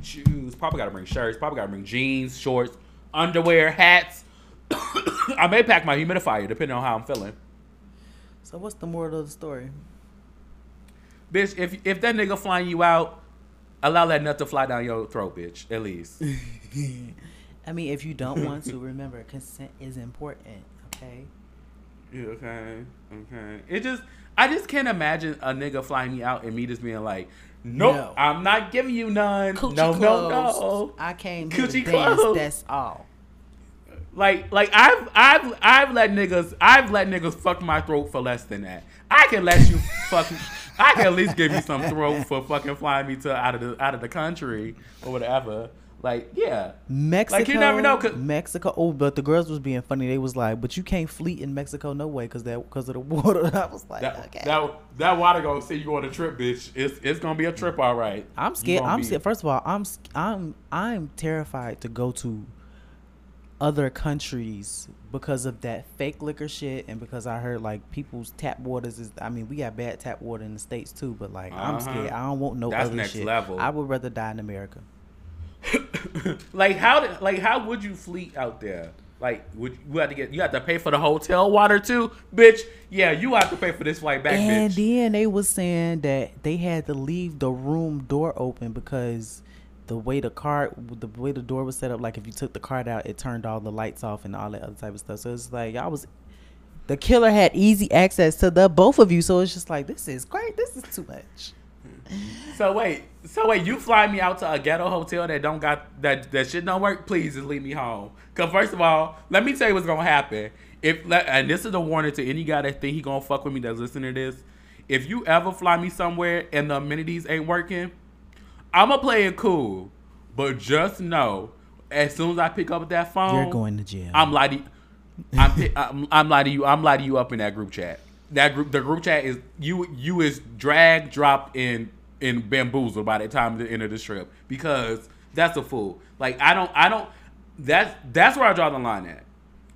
shoes. Probably gotta bring shirts. Probably gotta bring jeans, shorts, underwear, hats. I may pack my humidifier depending on how I'm feeling. So what's the moral of the story? Bitch, if if that nigga flying you out, allow that nut to fly down your throat, bitch. At least. I mean, if you don't want to, remember consent is important. Okay. Yeah, okay, okay. It just, I just can't imagine a nigga flying me out and me just being like, nope, No. I'm not giving you none. Coochie no, no, clothes. no. I came here to Coochie dance. clothes. That's all. Like, like I've, I've, I've let niggas, I've let niggas fuck my throat for less than that. I can let you fuck. I can at least give you some throat for fucking flying me to out of the out of the country or whatever. Like, yeah. Mexico. Like, you never know. Mexico. Oh, but the girls was being funny. They was like, "But you can't fleet in Mexico, no way, because that because of the water." I was like, That, "Okay." that that water gonna see you on a trip, bitch. It's it's gonna be a trip, all right. I'm scared. I'm scared. First of all, I'm I'm I'm terrified to go to other countries because of that fake liquor shit and because I heard like people's tap waters is I mean we got bad tap water in the states too but like I'm Uh-huh. scared I don't want no That's other next shit level. I would rather die in America like how did like how would you fleet out there? Like would you have to get you have to pay for the hotel water too, bitch? Yeah, you have to pay for this flight back, bitch. and bitch. then they was saying that they had to leave the room door open because the way the cart the way the door was set up like if you took the cart out it turned all the lights off and all that other type of stuff so it's like I was the killer had easy access to the both of you so it's just like this is great this is too much So wait, so wait, you fly me out to a ghetto hotel that don't got that that shit don't work? Please just leave me home. Cause first of all, let me tell you what's gonna happen. If and this is a warning to any guy that think he gonna fuck with me that's listening to this. If you ever fly me somewhere and the amenities ain't working, I'ma play it cool. But just know, as soon as I pick up that phone, you're going to jail I'm lighting. I'm, I'm I'm lighting you. I'm lighting you up in that group chat. That group, the group chat is you. You is drag, drop, in in bamboozled by the time the end of the trip because that's a fool. Like I don't, I don't. That's that's where I draw the line at.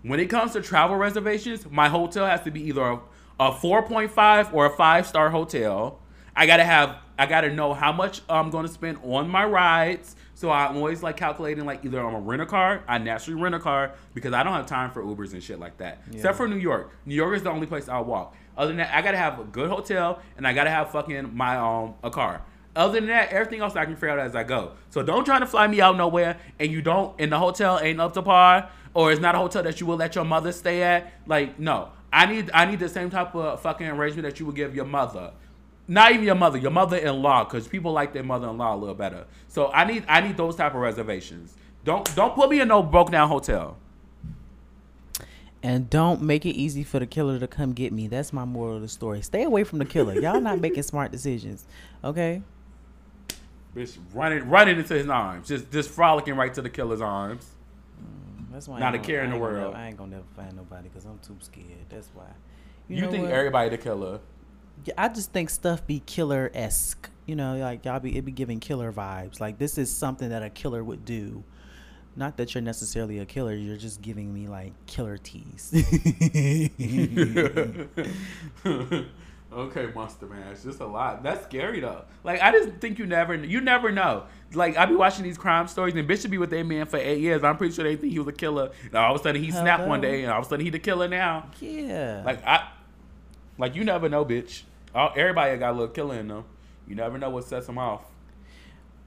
When it comes to travel reservations, my hotel has to be either a, a 4.5 or a five star hotel. I gotta have, I gotta know how much I'm gonna spend on my rides. So I'm always like calculating like either I'm a rent a car, I naturally rent a car because I don't have time for Ubers and shit like that. Except for New York. New York is the only place I'll walk. Other than that, I gotta have a good hotel and I gotta have fucking my um a car. Other than that, everything else I can figure out as I go. So don't try to fly me out nowhere and you don't and the hotel ain't up to par or it's not a hotel that you will let your mother stay at. Like, no. I need I need the same type of fucking arrangement that you would give your mother. Not even your mother, your mother-in-law, because people like their mother-in-law a little better. So I need I need those type of reservations. Don't don't put me in no broke down hotel. and don't make it easy for the killer to come get me that's my moral of the story stay away from the killer y'all not making smart decisions okay Bitch, running running into his arms, just just frolicking right to the killer's arms. Mm, that's why Not a care in the ain't gonna world. I ain't gonna never find nobody because I'm too scared that's why You, know think what? everybody the killer? Yeah, I just think stuff be killer esque. You know, like y'all be it be giving killer vibes. Like this is something that a killer would do. Not that you're necessarily a killer. You're just giving me like killer tease. okay, Monster Man, it's just a lot. That's scary though. Like I just think you never you never know. Like I be watching these crime stories and bitch should be with their man for eight years. I'm pretty sure they think he was a killer. And all of a sudden he snapped one day and all of a sudden he the killer now. yeah. Like I like you never know, bitch. Oh, everybody got a little killer in them. You never know what sets them off.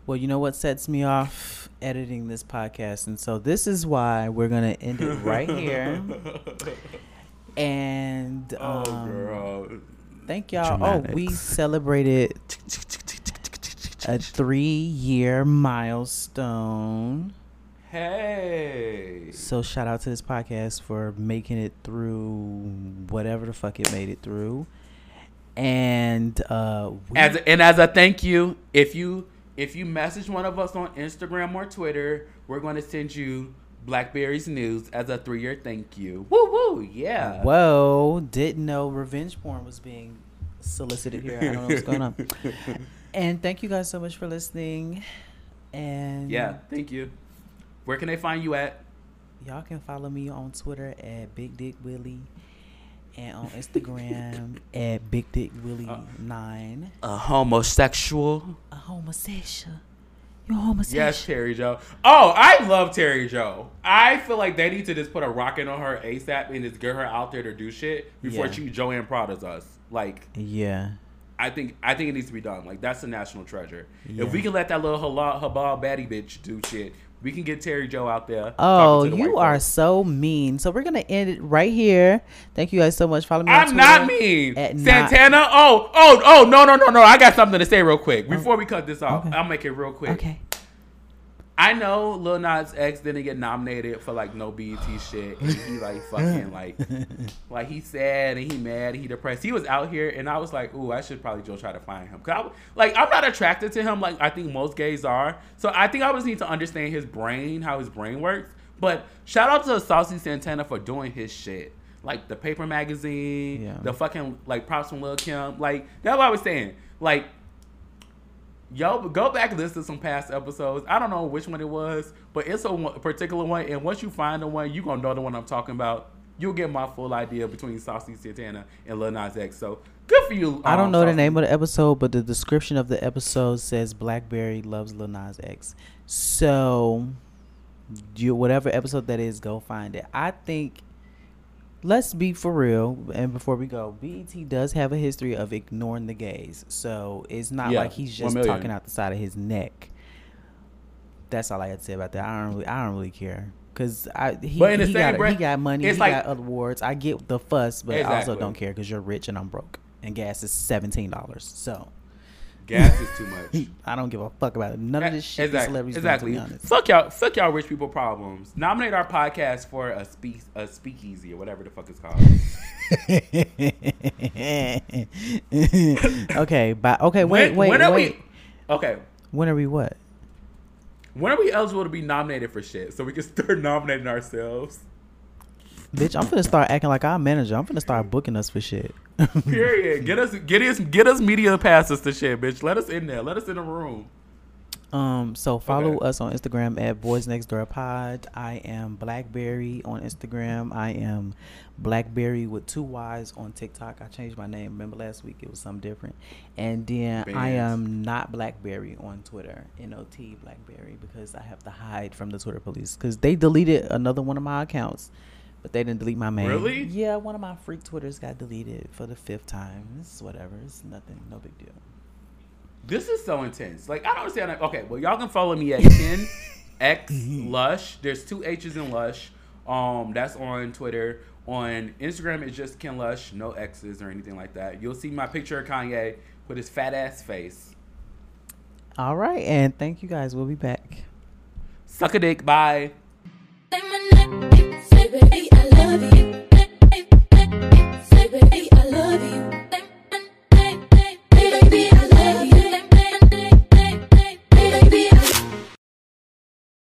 Well, you know what sets me off editing this podcast, and so this is why we're gonna end it right here. And oh, um, girl. thank y'all. Oh, we celebrated a three-year milestone. Hey. So shout out to this podcast for making it through whatever the fuck it made it through. And uh we, As a, and as a thank you, if you if you message one of us on Instagram or Twitter, we're going to send you Blackberries news as a three year thank you. Woo woo, yeah. whoa, didn't know revenge porn was being solicited here. I don't know what's going on. And thank you guys so much for listening. And Yeah, thank you. Where can they find you at? y'all can follow me on Twitter at Big Dick Willie and on Instagram at Big Dick Willie uh, nine. A homosexual. A homosexual. You're homosexual. Yes, Terry Joe. Oh, I love Terry Joe. I feel like they need to just put a rocket on her ASAP and just get her out there to do shit before Yeah. she Joanne Prada's us. Like, Yeah. I think I think it needs to be done. Like, that's a national treasure. Yeah. If we can let that little halal habal baddie bitch do shit, we can get Terry Joe out there. Oh, the you are folks. so mean. So we're gonna end it right here. Thank you guys so much. Follow me. I'm not mean. at not- Santana. Oh, oh, oh, no, no, no, no. I got something to say real quick before we cut this off. Okay. I'll make it real quick. Okay. I know Lil Nas X didn't get nominated for like no BET shit, and he like fucking like, like he sad and he mad and he depressed. He was out here, and I was like, ooh, I should probably go try to find him. Cause I, like I'm not attracted to him like I think most gays are. So I think I just need to understand his brain, how his brain works. But shout out to Saucy Santana for doing his shit. Like the paper magazine, Yeah. the fucking like props from Lil Kim. Like that's what I was saying. Like Yo, go back and listen to some past episodes. I don't know which one it was, but it's a one, particular one. And once you find the one, you're gonna know the one I'm talking about. You'll get my full idea between Saucy Santana and Lil Nas X. So good for you. I don't um, know the name of the episode, but the description of the episode says Blackberry loves Lil Nas X. So, you whatever episode that is, go find it. I think. Let's be for real, and before we go, BET does have a history of ignoring the gays, so it's not Yeah, like he's just talking out the side of his neck. That's all I had to say about that. I don't really, I don't really care, cause I he, But in the he got breath, he got money, he like- got awards. I get the fuss, but I also don't care because you're rich and I'm broke, and gas is seventeen dollars. So Gas is too much. I don't give a fuck about it. None of eh, this shit exactly. celebrities exactly. to be honest. Fuck y'all. Fuck y'all. Rich people problems. Nominate our podcast for a speak a speakeasy or whatever the fuck it's called. okay, but okay, wait, when, wait, when are wait. we? Okay. When are we what? When are we eligible to be nominated for shit so we can start nominating ourselves? Bitch, I'm gonna start acting like our manager. I'm gonna start booking us for shit. Period. Get us, get us, get us media passes to shit, bitch. Let us in there. Let us in the room. Um, so follow Okay. us on Instagram at Boys Next Door Pod. I am Blackberry on Instagram. I am Blackberry with two Y's on TikTok. I changed my name. Remember last week it was something different. And then I am not Blackberry on Twitter. N O T Blackberry because I have to hide from the Twitter police because they deleted another one of my accounts. But they didn't delete my main. Really? Yeah, one of my freak Twitters got deleted for the fifth time. It's whatever. It's nothing. No big deal. This is so intense. Like I don't understand. Like, okay, well y'all can follow me at Ken X Lush. There's two H's in Lush. Um, that's on Twitter. On Instagram, it's just Ken Lush, no X's or anything like that. You'll see my picture of Kanye with his fat ass face. All right, and thank you guys. We'll be back. Suck a dick. Bye love you.